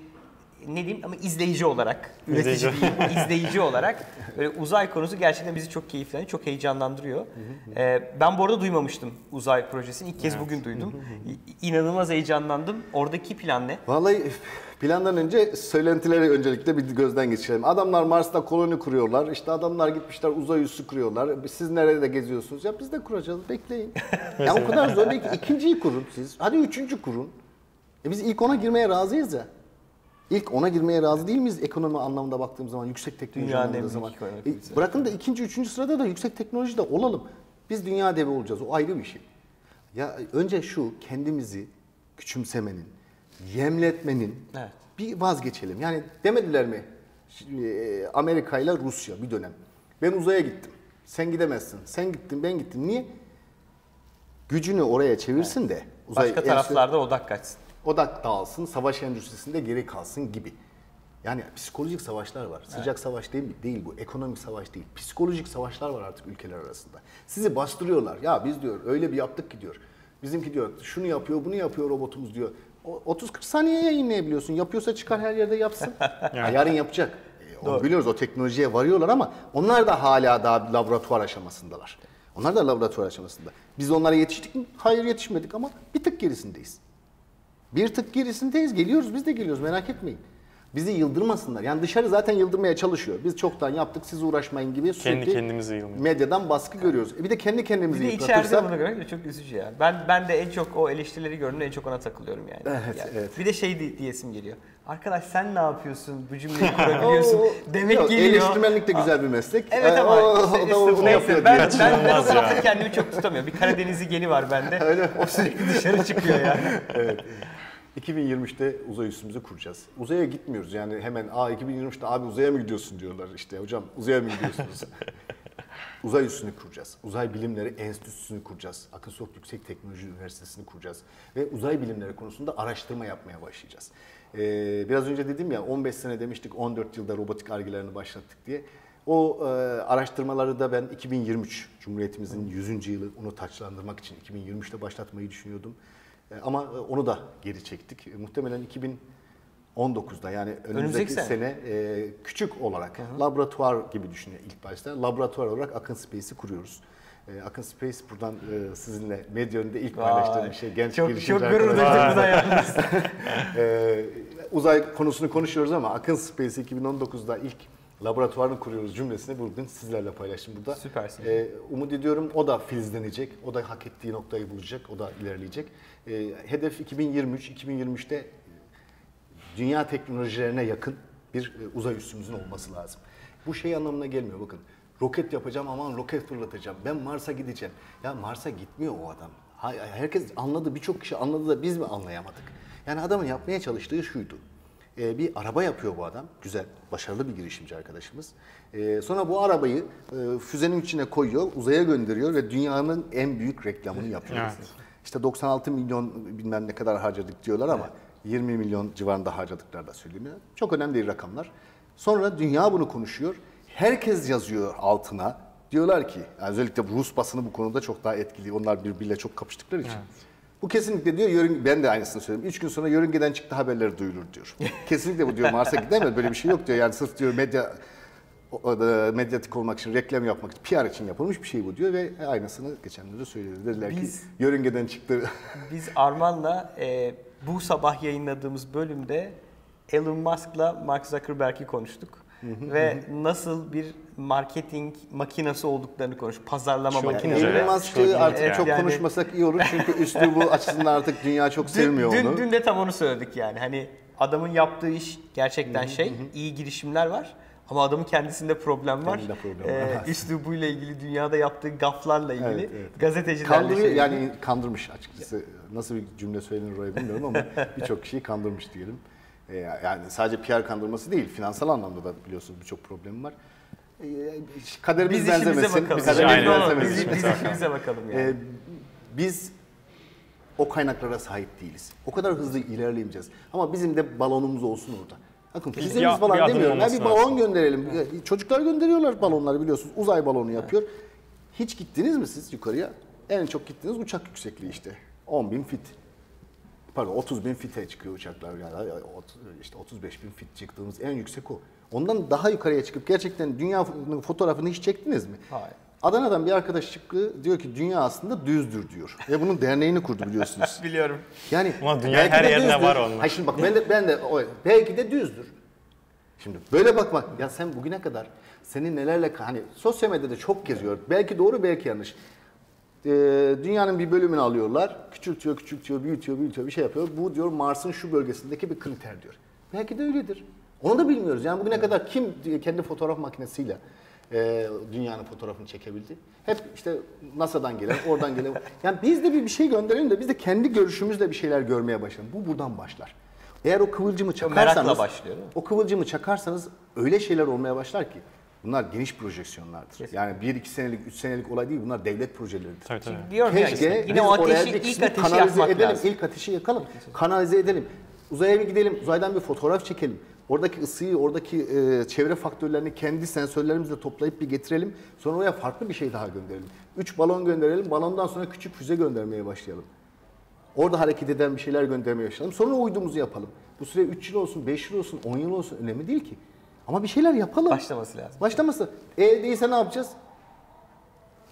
A: ne diyeyim ama izleyici olarak, üretici
B: İzleyici.
A: değil, izleyici olarak böyle uzay konusu gerçekten bizi çok keyiflendiriyor, çok heyecanlandırıyor. E, ben bu arada duymamıştım uzay projesini. İlk kez bugün duydum. İnanılmaz heyecanlandım. Oradaki plan ne?
C: Vallahi plandan önce söylentileri öncelikle bir gözden geçirelim. Adamlar Mars'ta koloni kuruyorlar. İşte adamlar gitmişler uzay üssü kuruyorlar. Siz nerede geziyorsunuz? Ya biz de kuracağız. Bekleyin. ya o kadar zor değil ki. İkinciyi kurun siz. Hadi üçüncü kurun. E biz ilk ona girmeye razıyız ya. İlk ona girmeye razı değil miyiz ekonomi anlamında baktığım zaman, yüksek teknoloji
A: Dünyanın
C: anlamında zaman. E, bırakın da ikinci, üçüncü sırada da yüksek teknolojide olalım. Biz dünya devi olacağız. O ayrı bir şey. Ya önce şu kendimizi küçümsemenin, yemletmenin
A: Evet.
C: bir vazgeçelim. Yani demediler mi e, Amerika ile Rusya bir dönem. Ben uzaya gittim. Sen gidemezsin. Sen gittin, ben gittim. Niye? Gücünü oraya çevirsin de uzay
A: Başka
C: enstitü-
A: taraflarda odak kaçsın.
C: odak dağılsın, savaş endüstrisinde geri kalsın gibi. Yani psikolojik savaşlar var. Sıcak savaş değil, değil bu. Ekonomik savaş değil. Psikolojik savaşlar var artık ülkeler arasında. Sizi bastırıyorlar. Ya biz diyor öyle bir yaptık ki diyor. Bizimki diyor şunu yapıyor, bunu yapıyor robotumuz diyor. O- 30-40 saniye yayınlayabiliyorsun. Yapıyorsa çıkar her yerde yapsın. Yarın yapacak. E, onu biliyoruz o teknolojiye varıyorlar ama onlar da hala daha laboratuvar aşamasındalar. Onlar da laboratuvar aşamasında. Biz onlara yetiştik mi? Hayır yetişmedik ama bir tık gerisindeyiz. Bir tık gerisindeyiz. Geliyoruz biz de geliyoruz merak etmeyin. Bizi yıldırmasınlar. Yani dışarı zaten yıldırmaya çalışıyor. Biz çoktan yaptık siz uğraşmayın gibi sürekli
B: kendimizi yılmıyor.
C: medyadan baskı görüyoruz. E bir de kendi
A: Bir
C: kendimizi
A: de içeride bunu görmek de çok üzücü ya. Ben ben de en çok o eleştirileri gördüğümde en çok ona takılıyorum yani.
C: Evet,
A: Yani
C: evet.
A: Bir de şey di- diyesim geliyor. arkadaş sen ne yapıyorsun bu cümleyi kurabiliyorsun demek
C: Yok,
A: geliyor.
C: Eleştirmenlik de güzel bir meslek.
A: Evet
C: Ee,
A: ama
C: o,
A: işte-
C: o
A: işte
C: da onu
A: neyse,
C: yapıyor
A: ben,
C: diye.
A: ben, ben o
B: Kaçınılmaz
A: tarafta
B: ya.
A: kendimi çok tutamıyorum. Bir Karadenizli geni var bende. O sürekli dışarı çıkıyor yani.
C: Evet. 2023'te uzay üssümüzü kuracağız. Uzaya gitmiyoruz yani hemen aa 2023'te abi uzaya mı gidiyorsun diyorlar işte hocam uzaya mı gidiyorsunuz? uzay üssünü kuracağız. Uzay Bilimleri Enstitüsü'nü kuracağız. Akın Sok Yüksek Teknoloji Üniversitesi'ni kuracağız. Ve uzay bilimleri konusunda araştırma yapmaya başlayacağız. Ee, biraz önce dedim ya 15 sene demiştik 14 yılda robotik argelerini başlattık diye. O e, araştırmaları da ben 2023 Cumhuriyetimizin 100. yılı onu taçlandırmak için 2023'te başlatmayı düşünüyordum. E, Ama e, onu da geri çektik. E, Muhtemelen 2019'da yani önümüzdeki
A: Önümüzdeki sene.
C: sene e, küçük olarak laboratuvar gibi düşünüyor ilk başta. Laboratuvar olarak Akın Space'i kuruyoruz. E, Akın Space buradan e, sizinle medya önünde ilk paylaştığım bir şey. Genç
A: çok, çok gurur duydum buna yalnız.
C: Ee, uzay konusunu konuşuyoruz ama Akın Space 2019'da ilk laboratuvarını kuruyoruz cümlesini bugün sizlerle paylaştım burada.
A: Süpersin.
C: Ee, umut ediyorum o da filizlenecek, o da hak ettiği noktayı bulacak, o da ilerleyecek. Ee, hedef 2023, 2023'te dünya teknolojilerine yakın bir e, uzay üssümüzün olması lazım. Bu şey anlamına gelmiyor bakın. Roket yapacağım aman roket fırlatacağım. Ben Mars'a gideceğim. Ya Mars'a gitmiyor o adam. Herkes anladı, birçok kişi anladı da biz mi anlayamadık? Yani adamın yapmaya çalıştığı şuydu. Ee, bir araba yapıyor bu adam. Güzel, başarılı bir girişimci arkadaşımız. Ee, sonra bu arabayı e, füzenin içine koyuyor, uzaya gönderiyor ve dünyanın en büyük reklamını yapıyor.
B: Evet.
C: İşte 96 milyon bilmem ne kadar harcadık diyorlar ama 20 milyon civarında harcadıkları da söyleniyor. Çok önemli değil rakamlar. Sonra dünya bunu konuşuyor. Herkes yazıyor altına. Diyorlar ki, yani özellikle Rus basını bu konuda çok daha etkili. Onlar birbiriyle çok kapıştıkları için. Bu kesinlikle diyor, yörün, ben de aynısını söylüyorum. Üç gün sonra yörüngeden çıktı haberleri duyulur diyor. kesinlikle bu diyor Mars'a gidemez, böyle bir şey yok diyor. Yani sırf diyor medya medyatik olmak için, reklam yapmak için, PR için yapılmış bir şey bu diyor ve aynısını geçenlerde söyledi. Dediler
A: Biz-
C: ki yörüngeden çıktı.
A: Biz Arman'la e, bu sabah yayınladığımız bölümde Elon Musk'la Mark Zuckerberg'i konuştuk. Ve nasıl bir marketing makinesi olduklarını konuştuk. Pazarlama
B: Çok
A: makinesi.
C: Elon
B: Çok
C: Musk'ı artık
A: yani.
C: çok
A: Yani-
C: konuşmasak iyi olur çünkü üslubu açısından artık dünya çok
A: Dün,
C: sevmiyor
A: dün,
C: onu.
A: dün de tam onu söyledik yani. Hani adamın yaptığı iş gerçekten şey, iyi girişimler var. Ama adamın kendisinde problem var.
C: Kendinde problem
A: Ee,
C: var.
A: üslubuyla ilgili, dünyada yaptığı gaflarla ilgili,
C: Evet, evet.
A: gazetecilerle
C: Kandırıyor
A: şey-
C: yani kandırmış açıkçası. Nasıl bir cümle söylenir oraya bilmiyorum ama birçok kişiyi kandırmış diyelim. Ee, yani sadece PR kandırması değil, finansal anlamda da biliyorsunuz birçok problemi var. Ee, kaderimiz
A: Biz
C: benzemesin.
A: bakalım.
C: kaderimiz
B: Aynen.
C: benzemesin.
A: Biz, biz işimize bakalım yani.
C: Ee, biz o kaynaklara sahip değiliz. O kadar hızlı ilerleyemeyeceğiz. Ama bizim de balonumuz olsun orada. Bakın
B: Bir-
C: füzemiz
B: bir
C: falan
B: adım
C: demiyorum. Ya bir balon
B: lazım.
C: gönderelim. Ya, Çocuklar gönderiyorlar balonları biliyorsunuz. Uzay balonu yapıyor. Hiç gittiniz mi siz yukarıya? En çok gittiğiniz uçak yüksekliği işte. 10 bin fit. Pardon 30 bin fite çıkıyor uçaklar. Yani işte 35 bin fit çıktığımız en yüksek o. Ondan daha yukarıya çıkıp gerçekten dünya fotoğrafını hiç çektiniz mi?
A: Hayır.
C: Adana'dan bir arkadaş çıktı diyor ki dünya aslında düzdür diyor. Ve bunun derneğini kurdu biliyorsunuz.
A: Biliyorum.
C: Yani
B: Ama dünya her
C: de
B: yerinde
C: düzdür.
B: var onlar.
C: Hayır şimdi bak ben de ben de o belki de düzdür. Şimdi böyle bakmak ya sen bugüne kadar senin nelerle hani sosyal medyada çok geziyor. Belki doğru belki yanlış. Ee, dünyanın bir bölümünü alıyorlar. Küçültüyor, küçültüyor, büyütüyor, büyütüyor bir şey yapıyor. Bu diyor Mars'ın şu bölgesindeki bir kriter diyor. Belki de öyledir. Onu da bilmiyoruz. Yani bugüne kadar kim kendi fotoğraf makinesiyle e, dünyanın fotoğrafını çekebildi? Hep işte NASA'dan gelen, oradan gelen. Yani biz de bir, bir şey gönderelim de biz de kendi görüşümüzle bir şeyler görmeye başlayalım. Bu buradan başlar. Eğer o kıvılcımı çakarsanız,
A: başlıyor,
C: o kıvılcımı çakarsanız öyle şeyler olmaya başlar ki bunlar geniş projeksiyonlardır.
A: Kesinlikle.
C: Yani bir iki senelik, üç senelik olay değil. Bunlar devlet projeleridir.
B: Tabii tabii.
A: Diyorum ya
C: Keşke biz
A: yine o ateşi, ilk ateşi
C: kanalize
A: yakmak
C: edelim,
A: lazım.
C: ilk ateşi yakalım, kanalize edelim. Uzaya bir gidelim, uzaydan bir fotoğraf çekelim. Oradaki ısıyı, oradaki e, çevre faktörlerini kendi sensörlerimizle toplayıp bir getirelim. Sonra oraya farklı bir şey daha gönderelim. Üç balon gönderelim, balondan sonra küçük füze göndermeye başlayalım. Orada hareket eden bir şeyler göndermeye başlayalım. Sonra uydumuzu yapalım. Bu süre 3 yıl olsun, 5 yıl olsun, 10 yıl olsun önemli değil ki. Ama bir şeyler yapalım.
A: Başlaması lazım.
C: Başlaması. E değilse ne yapacağız?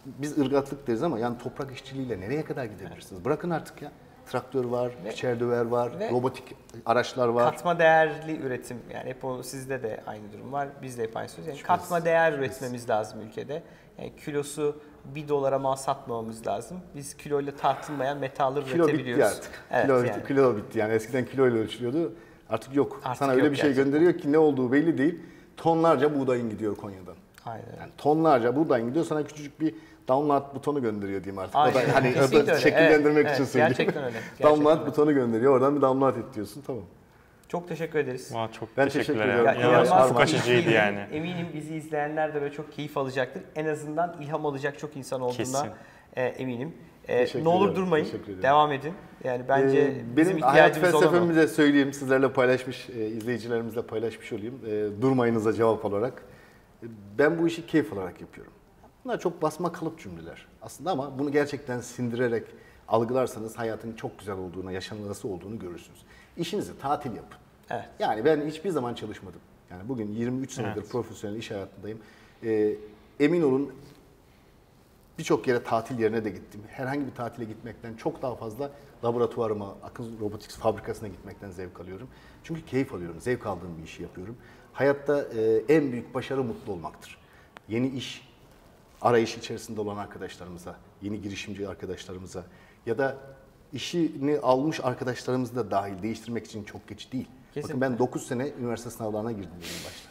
C: Biz ırgatlık deriz ama yani toprak işçiliğiyle nereye kadar gidebilirsiniz? Bırakın artık ya. Traktör var, biçer döver var,
A: ve-
C: robotik araçlar var.
A: Katma değerli üretim yani hep o sizde de aynı durum var. Biz de hep aynı söz. Yani katma değer üretmemiz lazım ülkede. Yani kilosu bir dolara mal satmamamız lazım. Biz kiloyla tartılmayan metaller
C: Kilo bitti
A: üretebiliyoruz.
C: artık.
A: Evet,
C: kilo,
A: yani.
C: kilo bitti yani eskiden kiloyla ölçülüyordu. Artık yok.
A: Artık
C: Sana öyle
A: yok
C: bir şey
A: gerçekten.
C: gönderiyor ki ne olduğu belli değil. Tonlarca buğdayın gidiyor Konya'dan.
A: Aynen öyle.
C: Yani tonlarca buğdayın gidiyor sana küçücük bir download butonu gönderiyor diyeyim artık. O
A: Aynen
C: da
A: öyle.
C: hani o da
A: öyle.
C: şekillendirmek
A: Evet,
C: için
A: evet.
C: söyleyeyim.
A: Gerçekten öyle. Gerçekten
C: download
A: öyle.
C: butonu gönderiyor. Oradan bir download et diyorsun. Tamam.
A: Çok teşekkür ederiz.
B: Valla çok
C: Ben teşekkür
B: ya.
C: ediyorum.
A: Ya
B: inanılmaz ufuk açıcıydı yani.
A: Eminim bizi izleyenler de böyle çok keyif alacaktır. En azından ilham alacak çok insan olduğuna
B: Kesin.
A: e, eminim. E, ne olur
C: ederim,
A: durmayın.
C: ederim.
A: Devam edin. Yani bence
C: Ee, benim hayat felsefemi de söyleyeyim. Sizlerle paylaşmış, e, izleyicilerimizle paylaşmış olayım. E, durmayınıza cevap olarak. E, ben bu işi keyif alarak yapıyorum. Bunlar çok basma kalıp cümleler aslında ama bunu gerçekten sindirerek algılarsanız hayatın çok güzel olduğunu, yaşanılası olduğunu görürsünüz. İşinizi tatil yapın.
A: Evet.
C: Yani ben hiçbir zaman çalışmadım. Yani bugün 23 senedir
B: Evet.
C: profesyonel iş hayatındayım. E, emin olun Birçok yere tatil yerine de gittim. Herhangi bir tatile gitmekten çok daha fazla laboratuvarıma, akıl robotics fabrikasına gitmekten zevk alıyorum. Çünkü keyif alıyorum, zevk aldığım bir işi yapıyorum. Hayatta e, en büyük başarı mutlu olmaktır. Yeni iş arayış içerisinde olan arkadaşlarımıza, yeni girişimci arkadaşlarımıza ya da işini almış arkadaşlarımızı da dahil değiştirmek için çok geç değil. Bakın ben 9 sene üniversite sınavlarına girdim benim başta.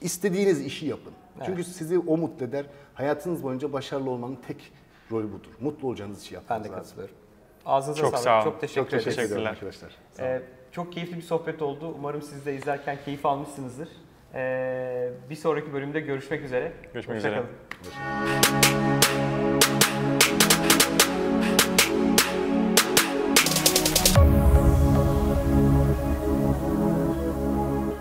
C: İstediğiniz işi yapın. Çünkü sizi o mutlu eder. Hayatınız boyunca başarılı olmanın tek rolü budur. Mutlu olacağınız işi
A: Ben
C: yapmanız
A: de
C: lazım.
A: katılıyorum. Ağzınıza
B: Çok
A: sağlık.
B: sağ olun.
A: Çok teşekkür,
C: Çok teşekkür ederim
B: Teşekkürler.
C: arkadaşlar.
A: Ee, çok keyifli bir sohbet oldu. Umarım siz de izlerken keyif almışsınızdır. Ee, bir sonraki bölümde görüşmek üzere.
B: Görüşmek
A: Hoşça
B: üzere.
A: kalın.